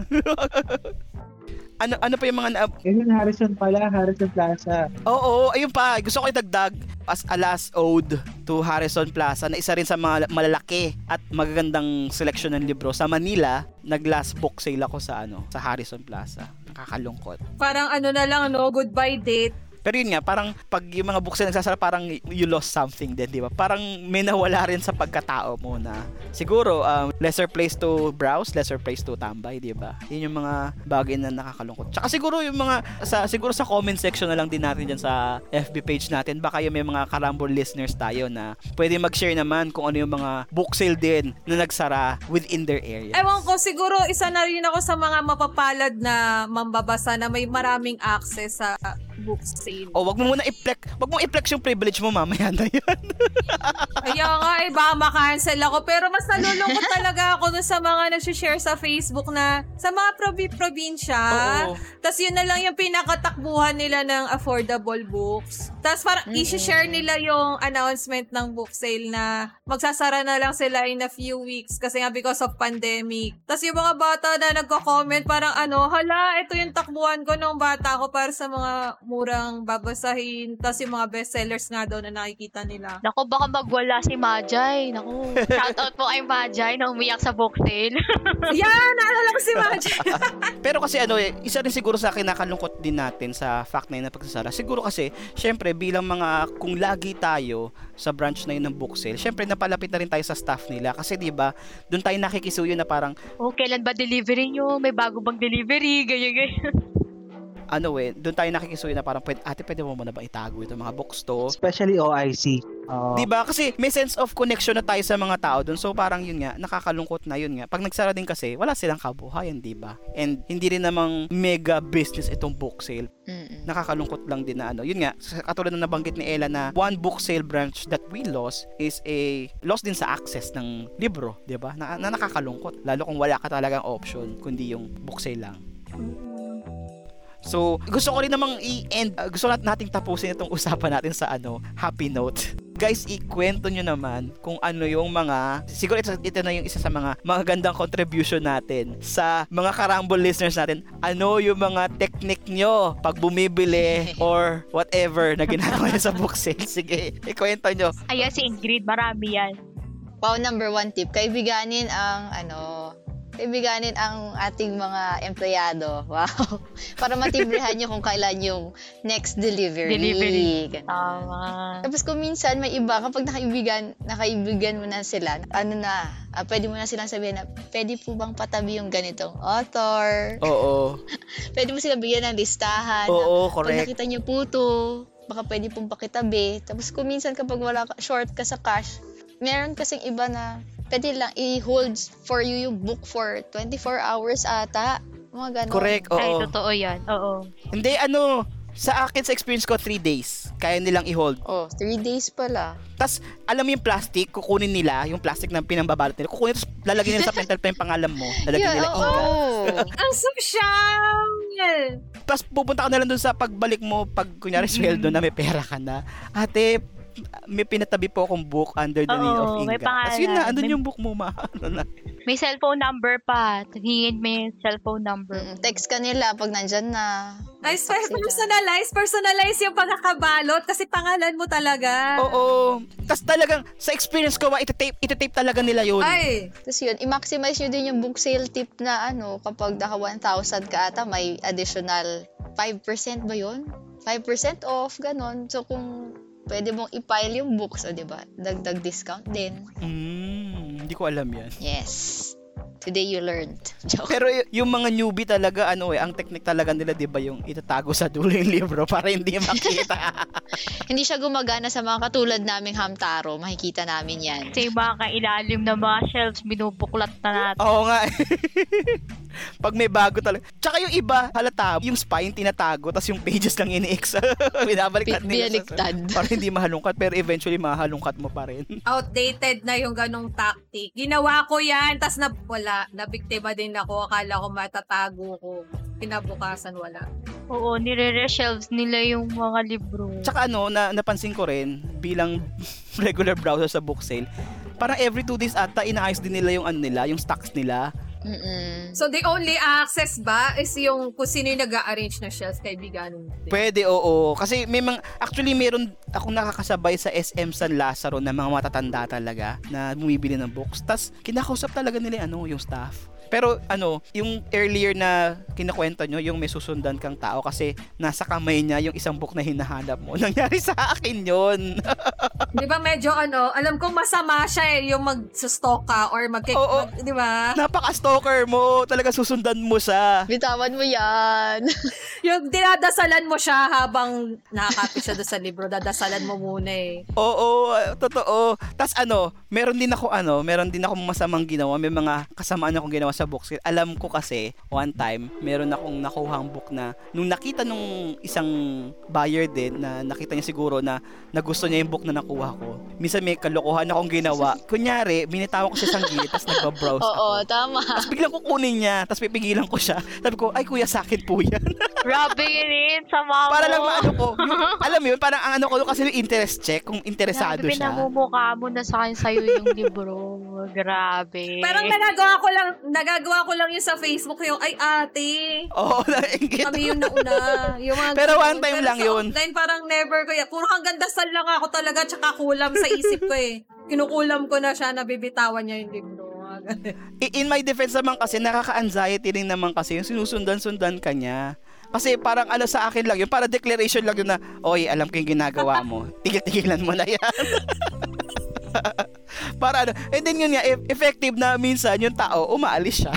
Speaker 1: Ano ano pa yung mga na-
Speaker 5: Yun yung Harrison pala, Harrison Plaza.
Speaker 1: Oo, ayun pa. Gusto ko idagdag as a last ode to Harrison Plaza na isa rin sa mga malalaki at magagandang seleksyon ng libro sa Manila. Nag-last book sale ako sa ano, sa Harrison Plaza. Nakakalungkot.
Speaker 2: Parang ano na lang, no? Goodbye date
Speaker 1: Pero yun nga, parang pag yung mga book sale nagsasara, parang you lost something din, di ba? Parang may nawala rin sa pagkatao mo na siguro um, lesser place to browse, lesser place to tambay, di ba? Yun yung mga bagay na nakakalungkot. Tsaka siguro yung mga sa siguro sa comment section na lang din natin diyan sa FB page natin, baka yung may mga karambol listeners tayo na pwede mag-share naman kung ano yung mga book sale din na nagsara within their area.
Speaker 2: Ewan ko, siguro isa na rin ako sa mga mapapalad na mambabasa na may maraming access sa book sale.
Speaker 1: O wag mo muna i-flex, wag mo i-flex yung privilege mo mamaya na 'yan.
Speaker 2: Kaya nga, eh, baka makancel ako. Pero mas nalulungkot talaga ako dun sa mga nag-share sa Facebook na sa mga probi-probinsya.
Speaker 1: Oo.
Speaker 2: Tapos yun na lang yung pinakatakbuhan nila ng affordable books. Tapos parang i-share nila yung announcement ng book sale na magsasara na lang sila in a few weeks kasi nga because of pandemic. Tapos yung mga bata na nagko-comment parang ano, hala, ito yung takbuhan ko nung bata ko para sa mga murang babasahin. Tapos yung mga bestsellers nga daw na nakikita nila.
Speaker 6: Nako, baka magwala si Majay. Nako, shoutout po kay Majay na umiyak sa book sale.
Speaker 2: Yan! Naalala ko si Magic.
Speaker 1: Pero kasi ano eh, isa rin siguro sa kinakalungkot din natin sa fact na yun na pagsasara. Siguro kasi, syempre bilang mga, kung lagi tayo sa branch na yun ng book sale, syempre napalapit na rin tayo sa staff nila. Kasi di ba doon tayo nakikisuyo na parang,
Speaker 6: oh, kailan ba delivery nyo? May bago bang delivery? Ganyan, ganyan.
Speaker 1: ano eh, doon tayo nakikisuyo na parang, pwede, ate pwede mo muna ba itago ito mga books to?
Speaker 5: Especially OIC. Oo.
Speaker 1: Di ba? Kasi may sense of connection na tayo sa mga tao doon. So parang yun nga, nakakalungkot na yun nga. Pag nagsara din kasi, wala silang kabuhayan, di ba? And hindi rin namang mega business itong book sale.
Speaker 3: Mm-mm.
Speaker 1: Nakakalungkot lang din na ano. Yun nga, katulad na nabanggit ni Ella na one book sale branch that we lost is a loss din sa access ng libro, di ba? Na, na nakakalungkot. Lalo kung wala ka talagang option, kundi yung book sale lang. So, gusto ko rin namang i-end, uh, gusto nat- nating tapusin itong usapan natin sa ano, happy note. Guys, ikwento nyo naman kung ano yung mga, siguro ito, ito na yung isa sa mga magagandang contribution natin sa mga karambol listeners natin. Ano yung mga technique nyo pag bumibili or whatever na ginagawa nyo sa book sale. Sige, ikwento nyo.
Speaker 6: Ayan, si Ingrid, marami yan.
Speaker 3: Wow, number one tip. Kaibiganin ang, ano, kaibiganin ang ating mga empleyado. Wow. Para matibrehan nyo kung kailan yung next delivery.
Speaker 6: Delivery. Tama.
Speaker 3: Tapos kung minsan may iba, kapag nakaibigan, nakaibigan mo na sila, ano na, ah, pwede mo na silang sabihin na, pwede po bang patabi yung ganitong author?
Speaker 1: Oo.
Speaker 3: Pwede mo silang bigyan ng listahan. na,
Speaker 1: Oo,
Speaker 3: Pag
Speaker 1: correct.
Speaker 3: nakita niyo po to, baka pwede pong pakitabi. Tapos kung minsan kapag wala ka, short ka sa cash, meron kasing iba na pwede lang i-hold for you yung book for 24 hours ata. Mga ganon.
Speaker 1: Correct, oo.
Speaker 6: Ay, totoo yan. Oo.
Speaker 1: Hindi, ano, sa akin, sa experience ko, 3 days. Kaya nilang i-hold.
Speaker 3: Oh, 3 days pala.
Speaker 1: Tapos, alam mo yung plastic, kukunin nila, yung plastic na pinambabalot nila, kukunin, tapos lalagyan nila sa pentel pa yung pangalan mo, lalagyan
Speaker 3: Yeah,
Speaker 1: nila
Speaker 3: oo.
Speaker 1: ika.
Speaker 2: Ang social!
Speaker 1: Tapos pupunta ka na lang dun sa pagbalik mo, pag kunyari sweldo na may pera ka na, ate, may pinatabi po akong book under the name of
Speaker 6: Oo, may
Speaker 1: Inga. Tapos yun
Speaker 6: pangalan.
Speaker 1: na, andun
Speaker 6: May-
Speaker 1: yung book mo, ma. Ano na.
Speaker 6: May cellphone number pa. Hingin mo yung cellphone number.
Speaker 3: Mm, text ka nila pag nandyan na.
Speaker 2: Nice,
Speaker 3: Text sila.
Speaker 2: personalize, personalize yung pagkakabalot kasi pangalan mo talaga.
Speaker 1: Oo. Tapos talagang, sa experience ko, ma, itatape, itatape talaga nila yun.
Speaker 2: Ay,
Speaker 3: Tapos yun, i-maximize nyo din yung book sale tip na ano, kapag naka 1,000 ka ata, may additional 5% ba yun? 5% off, ganon. So kung pwede mong i-pile yung books, o diba? Dagdag discount din.
Speaker 1: Mm, hindi ko alam yan.
Speaker 3: Yes. Today you learned. Joke.
Speaker 1: Pero y- yung mga newbie talaga, ano eh, ang technique talaga nila, di ba, yung itatago sa dulo yung libro para hindi makita.
Speaker 3: Hindi siya gumagana sa mga katulad naming hamtaro. Makikita namin yan.
Speaker 6: Yung mga kailalim na mga shelves, binubuklat na natin.
Speaker 1: Oo nga. Pag may bago talaga. Tsaka yung iba, halata, yung spine tinatago, tapos yung pages lang ini-ex. Binabaliktad
Speaker 3: Bi-
Speaker 1: nila. sa-
Speaker 3: Binaliktad.
Speaker 1: Para hindi mahalungkat, pero eventually mahalungkat mo pa rin.
Speaker 2: outdated na yung ganong tactic. Ginawa ko yan, tas na, wala, nabiktima din ako. Akala ko matatago ko. Kinabukasan, wala.
Speaker 6: Oo, nire-reshelves nila yung mga libro.
Speaker 1: Tsaka ano, na, napansin ko rin, bilang regular browser sa book sale, parang every two days ata, inaayos din nila yung ano nila, yung stocks nila.
Speaker 3: Mm-mm.
Speaker 2: So, the only access ba is yung kung sino yung nag-arrange na shelf, kaibigan?
Speaker 1: Pwede, oo. Kasi may mga, actually meron akong nakakasabay sa SM San Lazaro na mga matatanda talaga na bumibili ng books. Tapos kinakausap talaga nila ano, yung staff. Pero ano, yung earlier na kinakwento nyo, yung may susundan kang tao kasi nasa kamay niya yung isang book na hinahanap mo. Nangyari sa akin yon
Speaker 2: Di ba medyo ano, alam kong masama siya eh, yung mag-stalk ka or mag,
Speaker 1: Oo.
Speaker 2: mag di ba?
Speaker 1: Napaka-stalker mo. Talaga susundan mo siya.
Speaker 3: Bitawan mo yan.
Speaker 2: Yung dinadasalan mo siya habang nakakapit siya doon sa libro, dadasalan mo muna eh.
Speaker 1: Oo, totoo. Tapos ano, meron din ako ano, meron din ako masamang ginawa. May mga kasamaan akong ginawa sa books. Alam ko kasi, one time, meron akong nakuhang book na, nung nakita nung isang buyer din, na nakita niya siguro na, na gusto niya yung book na nakuha ko. Minsan may kalokohan akong ginawa. Kunyari, binitawan ko siya sa gilid, tapos nagbabrowse ako.
Speaker 3: Oo, tama.
Speaker 1: Tapos biglang kukunin niya, tapos pipigilan ko siya. Sabi ko, ay kuya, sa akin po yan.
Speaker 6: Grabe yun, sama mo.
Speaker 1: Para lang maano ko. Yung, alam mo yun, parang ang ano ko kasi yung interest check, kung interesado
Speaker 6: Grabe,
Speaker 1: siya.
Speaker 6: pinamumukha mo na sa akin sa'yo yung libro. Grabe.
Speaker 2: Parang nagagawa ko lang, nagagawa ko lang yun sa Facebook yung, ay ate,
Speaker 1: Oo, nainggit.
Speaker 2: kami yung nauna. Yung mga
Speaker 1: Pero one time
Speaker 2: Pero
Speaker 1: lang
Speaker 2: sa
Speaker 1: yun.
Speaker 2: Online parang never ko yan. Puro hanggang dasal lang ako talaga tsaka kulam sa isip ko eh. Kinukulam ko na siya, nabibitawan niya yung libro.
Speaker 1: In my defense naman kasi, nakaka-anxiety rin naman kasi yung sinusundan-sundan ka niya. Kasi parang ano sa akin lang yun, para declaration lang yun na, oy, alam ko yung ginagawa mo. Tigil-tigilan mo na yan. para ano, and then yun nga, e- effective na minsan yung tao, umaalis siya.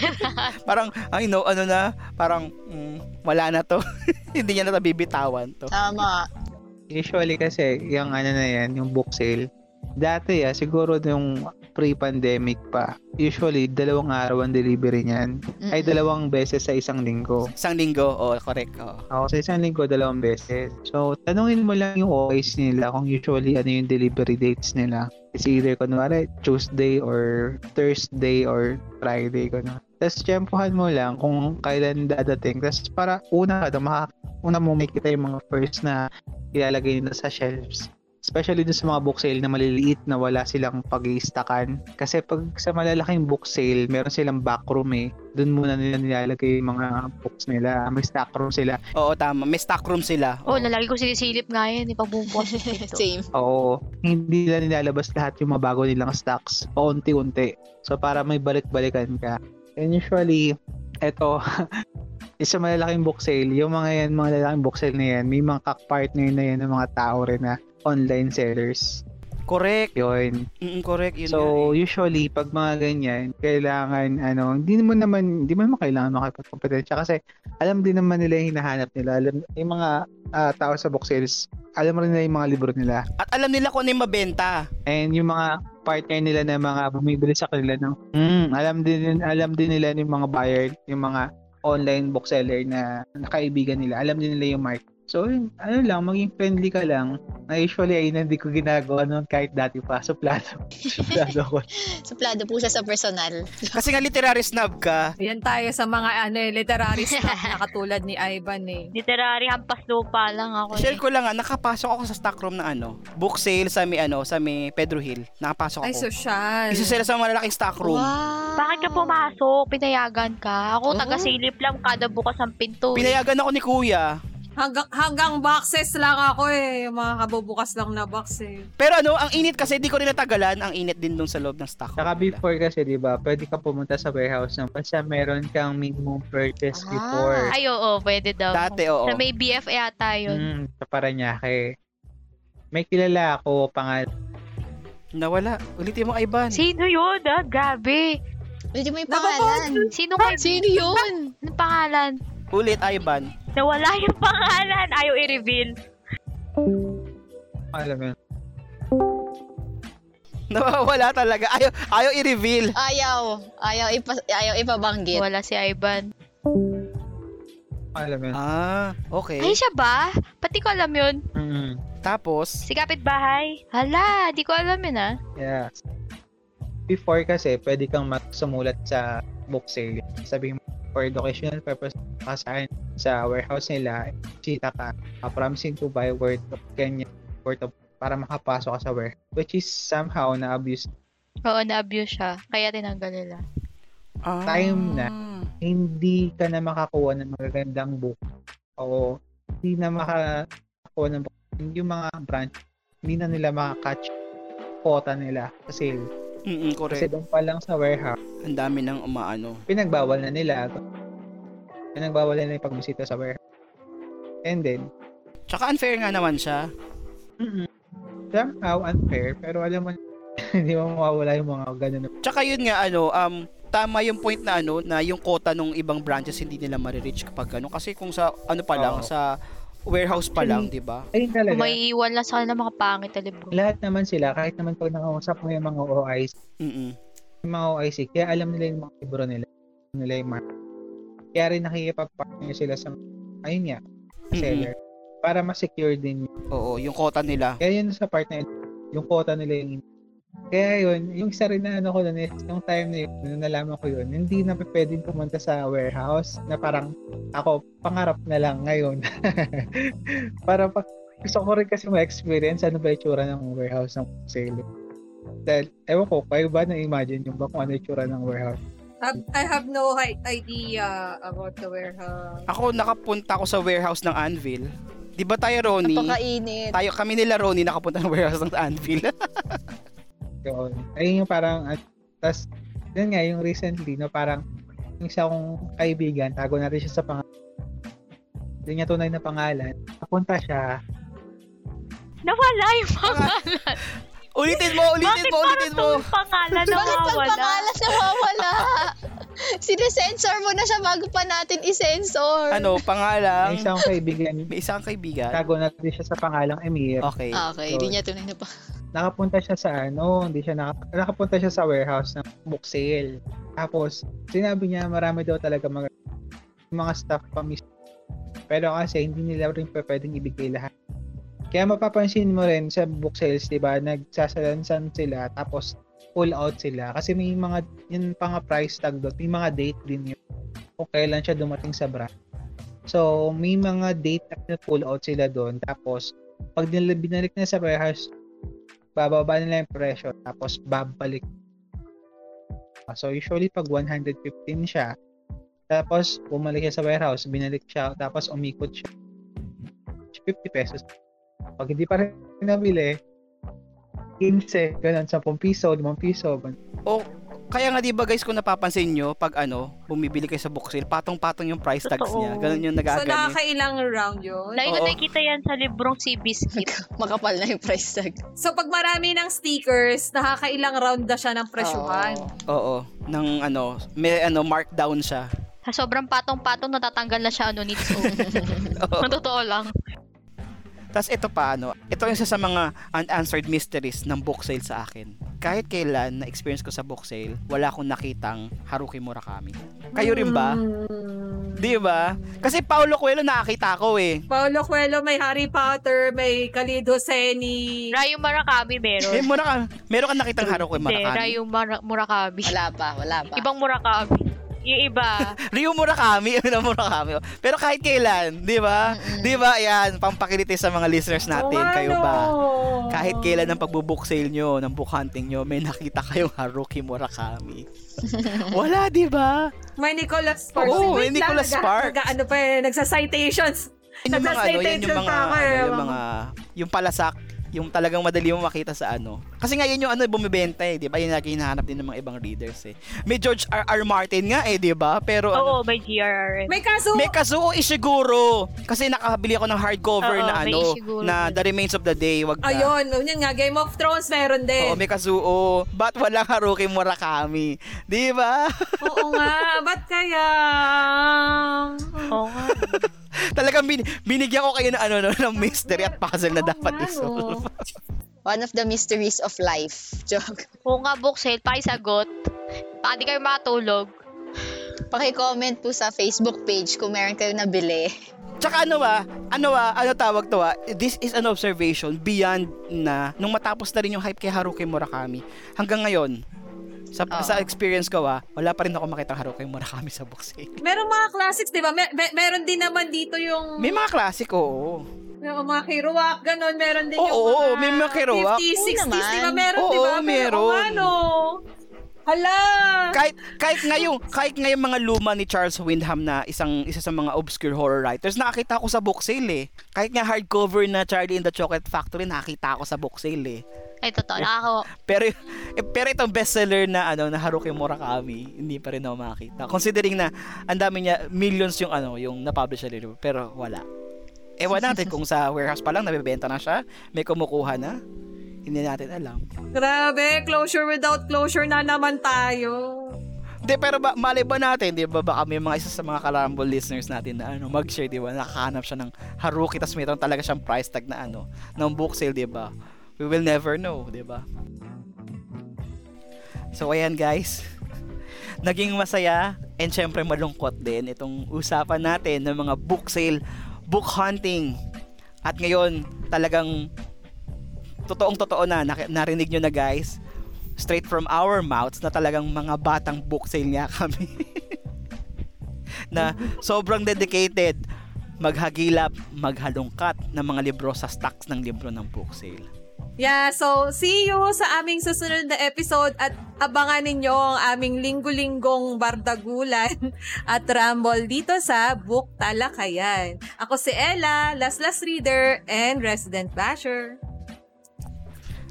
Speaker 1: parang, ay no, ano na, parang, mm, wala na to. Hindi niya na nabibitawan to.
Speaker 3: Tama.
Speaker 5: Usually kasi, yung ano na yan, yung book sale, dati ah, siguro yung pre-pandemic pa, usually dalawang araw ang delivery niyan. Ay
Speaker 3: Mm-mm.
Speaker 5: dalawang beses sa isang linggo.
Speaker 1: Isang linggo, oh, correct. Oh.
Speaker 5: Ako sa isang linggo, dalawang beses. So, tanungin mo lang yung OIs nila kung usually ano yung delivery dates nila. It's either, kunwari, Tuesday or Thursday or Friday, kunwari. Tapos, tiyempohan mo lang kung kailan dadating. Tapos, para una ka, maka, una mo makita yung mga first na ilalagay nila sa shelves. Especially dun sa mga book sale na maliliit na wala silang pag stakan Kasi pag sa malalaking book sale, meron silang backroom eh. Doon muna nila nilalagay yung mga books nila. May stock room sila.
Speaker 1: Oo, tama. May stock room sila.
Speaker 6: Oh, lalagi ko sinisilip nga yan. Ipagbubukas ko ito.
Speaker 3: Same.
Speaker 5: Oo. Hindi nila nilalabas lahat yung mga bago nilang stocks. Paunti-unti. So, para may balik-balikan ka. And usually, eto, isa malalaking book sale. Yung mga yan, mga lalaking book sale na yan, may mga kak-partner na yan ng mga tao rin na online sellers.
Speaker 1: Correct.
Speaker 5: Yun.
Speaker 1: Mm, correct. Yun
Speaker 5: So,
Speaker 1: eh.
Speaker 5: usually, pag mga ganyan, kailangan, ano, hindi mo naman, hindi mo naman kailangan makipagkompetensya kasi alam din naman nila yung hinahanap nila. Alam, yung mga ah, tao sa book sales, alam rin nila yung mga libro nila.
Speaker 1: At alam nila kung ano yung mabenta.
Speaker 5: And yung mga partner nila na mga bumibili sa kanila no. Mm, alam din alam din nila yung mga buyer, yung mga online bookseller na nakaibigan nila. Alam din nila yung market. So, yun, ano lang, maging friendly ka lang. Na usually, ay hindi ko ginagawa noon kahit dati pa. Suplado. Suplado ako.
Speaker 3: Suplado po siya sa personal.
Speaker 1: Kasi nga literary snob ka.
Speaker 2: Yan tayo sa mga ano, eh, literary stuff na katulad ni Ivan eh.
Speaker 6: Literary, hampas lupa lang ako.
Speaker 1: Share
Speaker 6: Eh.
Speaker 1: ko lang ah, nakapasok ako sa stock room na ano, book sale sa may ano, sa may Pedro Hill. Nakapasok
Speaker 2: Ay,
Speaker 1: ako.
Speaker 2: social.
Speaker 1: Isa sila sa malalaking stock room.
Speaker 3: Wow.
Speaker 6: Bakit ka pumasok? Pinayagan ka? Ako, taga-silip lang kada bukas ang pinto. eh.
Speaker 1: Pinayagan ako ni Kuya.
Speaker 2: Hanggang, hanggang boxes lang ako eh. Mga kabubukas lang na box eh.
Speaker 1: Pero ano, ang init kasi di ko rin natagalan, ang init din dun sa loob ng stock.
Speaker 5: Saka before kasi, di ba, pwede ka pumunta sa warehouse na basta meron kang minimum purchase
Speaker 3: Ah.
Speaker 5: before.
Speaker 6: Ay, oo, pwede daw.
Speaker 1: Dati, oo.
Speaker 6: Sa may BF yata yun.
Speaker 5: Mm, sa Paranaque. May kilala ako, pangal
Speaker 1: Nawala. Ulitin mo, Ivan.
Speaker 6: Sino yun, ah? Gabi.
Speaker 3: Mo yung pangalan.
Speaker 6: Sino kay
Speaker 3: Sino yun?
Speaker 6: Anong pangalan?
Speaker 1: Ulit, Ivan.
Speaker 6: Nawala yung pangalan. Ayaw i-reveal.
Speaker 5: alam mo yun.
Speaker 1: Nawawala talaga. Ayaw, ayaw i-reveal.
Speaker 3: Ayaw. Ayaw, ipa, ayaw ipabanggit.
Speaker 6: Wala si Ivan.
Speaker 5: Alam mo yun.
Speaker 1: Ah, okay.
Speaker 6: Ay, siya ba? Pati ko alam yun.
Speaker 5: Mm,
Speaker 1: Tapos,
Speaker 6: Si kapitbahay. Hala, di ko alam yun ah.
Speaker 5: yeah. Before kasi, pwede kang magsumulat sa book sale. Sabihin mo, for educational purpose, kasahin sa warehouse nila, sita ka, uh, promising to buy worth of ganyan, worth of para makapasok ka sa warehouse. Which is somehow na-abuse.
Speaker 6: Oo, na-abuse siya. Kaya tinanggal nila.
Speaker 1: Ah.
Speaker 5: time na. hindi ka na makakuha ng magagandang book o hindi na makakuha ng book. Yung mga branch, hindi na nila makakatch quota nila sa sale.
Speaker 1: Mm-mm,
Speaker 5: Kasi
Speaker 1: correct.
Speaker 5: doon pa lang sa warehouse,
Speaker 1: Ang dami ng umaano.
Speaker 5: pinagbawal na nila. Pinagbawal na nila yung pagbisita sa warehouse. And then,
Speaker 1: Tsaka unfair nga naman siya.
Speaker 5: mm somehow unfair, pero alam mo, hindi mo mawawala yung mga ganun.
Speaker 1: Tsaka yun nga ano, um tama yung point na ano na yung quota ng ibang branches hindi nila ma-reach kapag ano kasi kung sa ano pa lang
Speaker 5: Oo.
Speaker 1: sa warehouse pa lang, 'di ba?
Speaker 5: Ayun talaga.
Speaker 6: May iwan lang sa kanila mga pangit na libro.
Speaker 5: Lahat naman sila, kahit naman pag nakausap mo yung mga OIs,
Speaker 1: Mm.
Speaker 5: yung mga OIC, kaya alam nila yung mga libro nila, nila yung market. Kaya rin nakikipag-partner sila sa, ayun nga, seller. Para ma-secure din yun.
Speaker 1: Oo, yung quota nila.
Speaker 5: Kaya yun sa part na yun, yung quota nila yung kaya yun, yung isa rin na ano ko nun is, yung time na yun, nung nalaman ko yun, hindi na pwedeng pumunta sa warehouse na parang ako, pangarap na lang ngayon. para pag gusto ko rin kasi ma-experience ano ba yung tsura ng warehouse ng sale. Dahil, ewan ko, kayo ba na-imagine yung ba kung ano yung tsura ng warehouse?
Speaker 2: I have no idea about the warehouse.
Speaker 1: Ako nakapunta ako sa warehouse ng Anvil. 'Di ba tayo Ronnie?
Speaker 3: Napakainit.
Speaker 1: Tayo kami nila Ronnie nakapunta ng warehouse ng Anvil.
Speaker 5: Yun. Ayun yung parang, at, tas, yun nga, yung recently, no, parang, yung isa kong kaibigan, tago natin siya sa pangalan. Hindi niya tunay na pangalan. Napunta siya,
Speaker 6: Nawala yung pangalan.
Speaker 1: ulitin mo, ulitin
Speaker 6: Bakit
Speaker 1: mo,
Speaker 6: parang
Speaker 1: ulitin mo.
Speaker 6: tong pangalan
Speaker 3: Bakit pag
Speaker 6: nawawala?
Speaker 3: pangalan nawawala? Sinesensor mo na siya bago pa natin isensor.
Speaker 1: Ano,
Speaker 5: may
Speaker 1: pangalang?
Speaker 5: isang kaibigan,
Speaker 1: May isang kaibigan.
Speaker 5: tago natin siya sa pangalang Emir.
Speaker 1: Okay.
Speaker 3: Ah, okay, hindi niya tunay na pa.
Speaker 5: Nakapunta siya sa ano, hindi siya naka, nakapunta siya sa warehouse ng book sale. Tapos, sinabi niya marami daw talaga mga, mga staff pa mismo. Pero kasi hindi nila rin pwedeng ibigay lahat. Kaya mapapansin mo rin sa book sales, 'di ba, nagsasalansan sila tapos pull out sila kasi may mga yung pang price tag doon, may mga date din yun kung kailan siya dumating sa brand. So, may mga date na pull out sila doon tapos pag binalik na sa warehouse, bababa nila yung presyo tapos babalik. So, usually pag 115 siya, tapos bumalik siya sa warehouse, binalik siya, tapos umikot siya. 50 pesos. Pag hindi pa rin nabili, 15, ganun, 10 piso, 5 piso.
Speaker 1: O, kaya nga 'di ba guys kung napapansin nyo pag ano, bumibili kayo sa book sale, patong-patong yung price tags
Speaker 6: Totoo.
Speaker 1: niya. Ganun yung
Speaker 2: So,
Speaker 1: nagagani.
Speaker 2: nakakailang round yun.
Speaker 6: Lagi ko
Speaker 1: Oo.
Speaker 6: nakikita yan sa librong si Biscuit.
Speaker 3: Makapal na yung price tag.
Speaker 2: So, pag marami ng stickers, nakakailang round na siya ng presyuhan.
Speaker 3: Oo.
Speaker 1: Oo, ng ano, may ano markdown siya.
Speaker 6: Sa sobrang patong-patong natatanggal na siya ano own.
Speaker 1: Oo.
Speaker 6: Totoo lang.
Speaker 1: Tapos ito pa ano, ito yung isa sa mga unanswered mysteries ng book sale sa akin. Kahit kailan na experience ko sa book sale, wala akong nakitang Haruki Murakami. Kayo rin ba?
Speaker 2: Hmm.
Speaker 1: Di ba? Kasi Paulo Coelho nakakita ko eh.
Speaker 2: Paulo Coelho, may Harry Potter, may Khalid Hosseini.
Speaker 6: Rayo Murakami meron.
Speaker 1: Eh, Murakami. Meron kang nakitang Haruki
Speaker 6: Hindi,
Speaker 1: Murakami?
Speaker 6: Rayo Mara- Murakami.
Speaker 3: Wala pa, wala pa.
Speaker 6: Ibang Murakami. Yung iba,
Speaker 1: Ryu Murakami, ano Murakami. Pero kahit kailan, di ba? Di ba? Yan, pampakiliti sa mga listeners natin.
Speaker 2: Oo,
Speaker 1: Kayo
Speaker 2: ano?
Speaker 1: ba? Kahit kailan ng pagbubook sale nyo, ng book hunting nyo, may nakita kayong Haruki Murakami. Wala, di ba?
Speaker 2: May Nicholas Sparks.
Speaker 1: Oo,
Speaker 2: Wait
Speaker 1: may
Speaker 2: lang,
Speaker 1: Nicholas
Speaker 2: naga-
Speaker 1: Sparks.
Speaker 2: naga- ano pa eh, nagsa-citations.
Speaker 1: Yan yung mga ano, yung mga,
Speaker 2: ako eh.
Speaker 1: ano, yung mga, yung palasak, yung talagang madali mo makita sa ano. Kasi nga yun yung ano bumibenta eh, di ba? Yun lagi hinahanap din ng mga ibang readers eh. May George R. R. Martin nga eh, di ba? Pero ano,
Speaker 6: oo, may GRR.
Speaker 2: May kaso,
Speaker 1: May Kazuo Ishiguro. Kasi nakabili ako ng hardcover
Speaker 6: Oo,
Speaker 1: na
Speaker 6: may
Speaker 1: ano,
Speaker 6: Ishiguro
Speaker 1: na. The Remains of the Day. Wag na.
Speaker 2: ayun, yun nga, Game of Thrones meron din.
Speaker 1: Oo, may Kazuo. Ba't walang Haruki Murakami? Di ba?
Speaker 2: Oo nga, ba't kaya?
Speaker 6: Oo nga.
Speaker 1: Talagang bin- binigyan ko kayo ng ano no, ng mystery at puzzle na dapat
Speaker 2: nga,
Speaker 1: isolve.
Speaker 3: One of the mysteries of life. Joke.
Speaker 6: Oo nga, book sale, pakisagot. Baka di kayo makatulog.
Speaker 3: Paki-comment po sa Facebook page kung meron kayo nabili.
Speaker 1: Tsaka ano ba, ano ba, ano tawag to ah, this is an observation beyond na nung matapos na rin yung hype kay Haruki Murakami. Hanggang ngayon, sa,
Speaker 3: Oo.
Speaker 1: sa experience ko ah, wala pa rin ako makita Haruki Murakami sa sale.
Speaker 2: Merong mga classics, di ba? Mer- mer- meron din naman dito yung,
Speaker 1: May mga classic, oo.
Speaker 2: yung mga Kerouac, ganun. Meron din
Speaker 1: Oo,
Speaker 2: yung mga
Speaker 1: oo, may mga Kerouac.
Speaker 2: 50s, 60s, di ba?
Speaker 3: naman.
Speaker 2: Meron, di ba?
Speaker 1: Meron.
Speaker 2: oo, ano. Hala!
Speaker 1: kahit kahit ngayong kahit ngayong mga luma ni Charles Wyndham na isang isa sa mga obscure horror writers nakita ko sa book sale eh. Kahit nga hardcover na Charlie in the Chocolate Factory nakita ko sa book sale eh.
Speaker 6: Ay, totoo. Nakaka...
Speaker 1: Pero eh, pero itong bestseller na ano na Haruki Murakami hindi pa rin ako makita. Considering na ang dami niya millions yung ano yung na-publish na libro pero wala. Ewan natin kung sa warehouse pa lang nabebenta na siya, may kumukuha na. Hindi natin alam.
Speaker 2: Grabe, closure without closure na naman tayo.
Speaker 1: Hindi, pero ba, malay ba natin, di ba, baka may mga isa sa mga Karambol listeners natin na ano, mag-share, di ba, nakahanap siya ng Haruki, tapos mayroon talaga siyang price tag na ano, ng book sale, di ba? We will never know, di ba? So, ayan guys. Naging masaya and syempre malungkot din itong usapan natin ng mga book sale, book hunting. At ngayon, talagang totoong totoo na, narinig nyo na guys, straight from our mouths na talagang mga batang book sale nga kami. na sobrang dedicated maghagilap, maghalungkat ng mga libro sa stocks ng libro ng book sale.
Speaker 2: Yeah, so see you sa aming susunod na episode at abangan ninyo ang aming linggo-linggong bardagulan at ramble dito sa Book Talakayan. Ako si Ella, Last Reader and Resident Basher.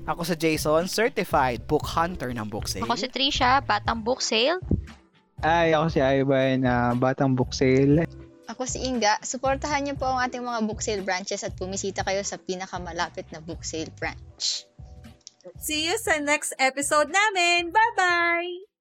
Speaker 1: Ako sa Jason, certified book hunter ng book sale.
Speaker 6: Ako si Trisha, Batang Book Sale.
Speaker 5: Ay, ako si Ivan, na batang book sale.
Speaker 3: Ako si Inga. Suportahan niyo po ang ating mga book sale branches at pumisita kayo sa pinakamalapit na book sale branch.
Speaker 2: See you sa next episode namin. Bye-bye!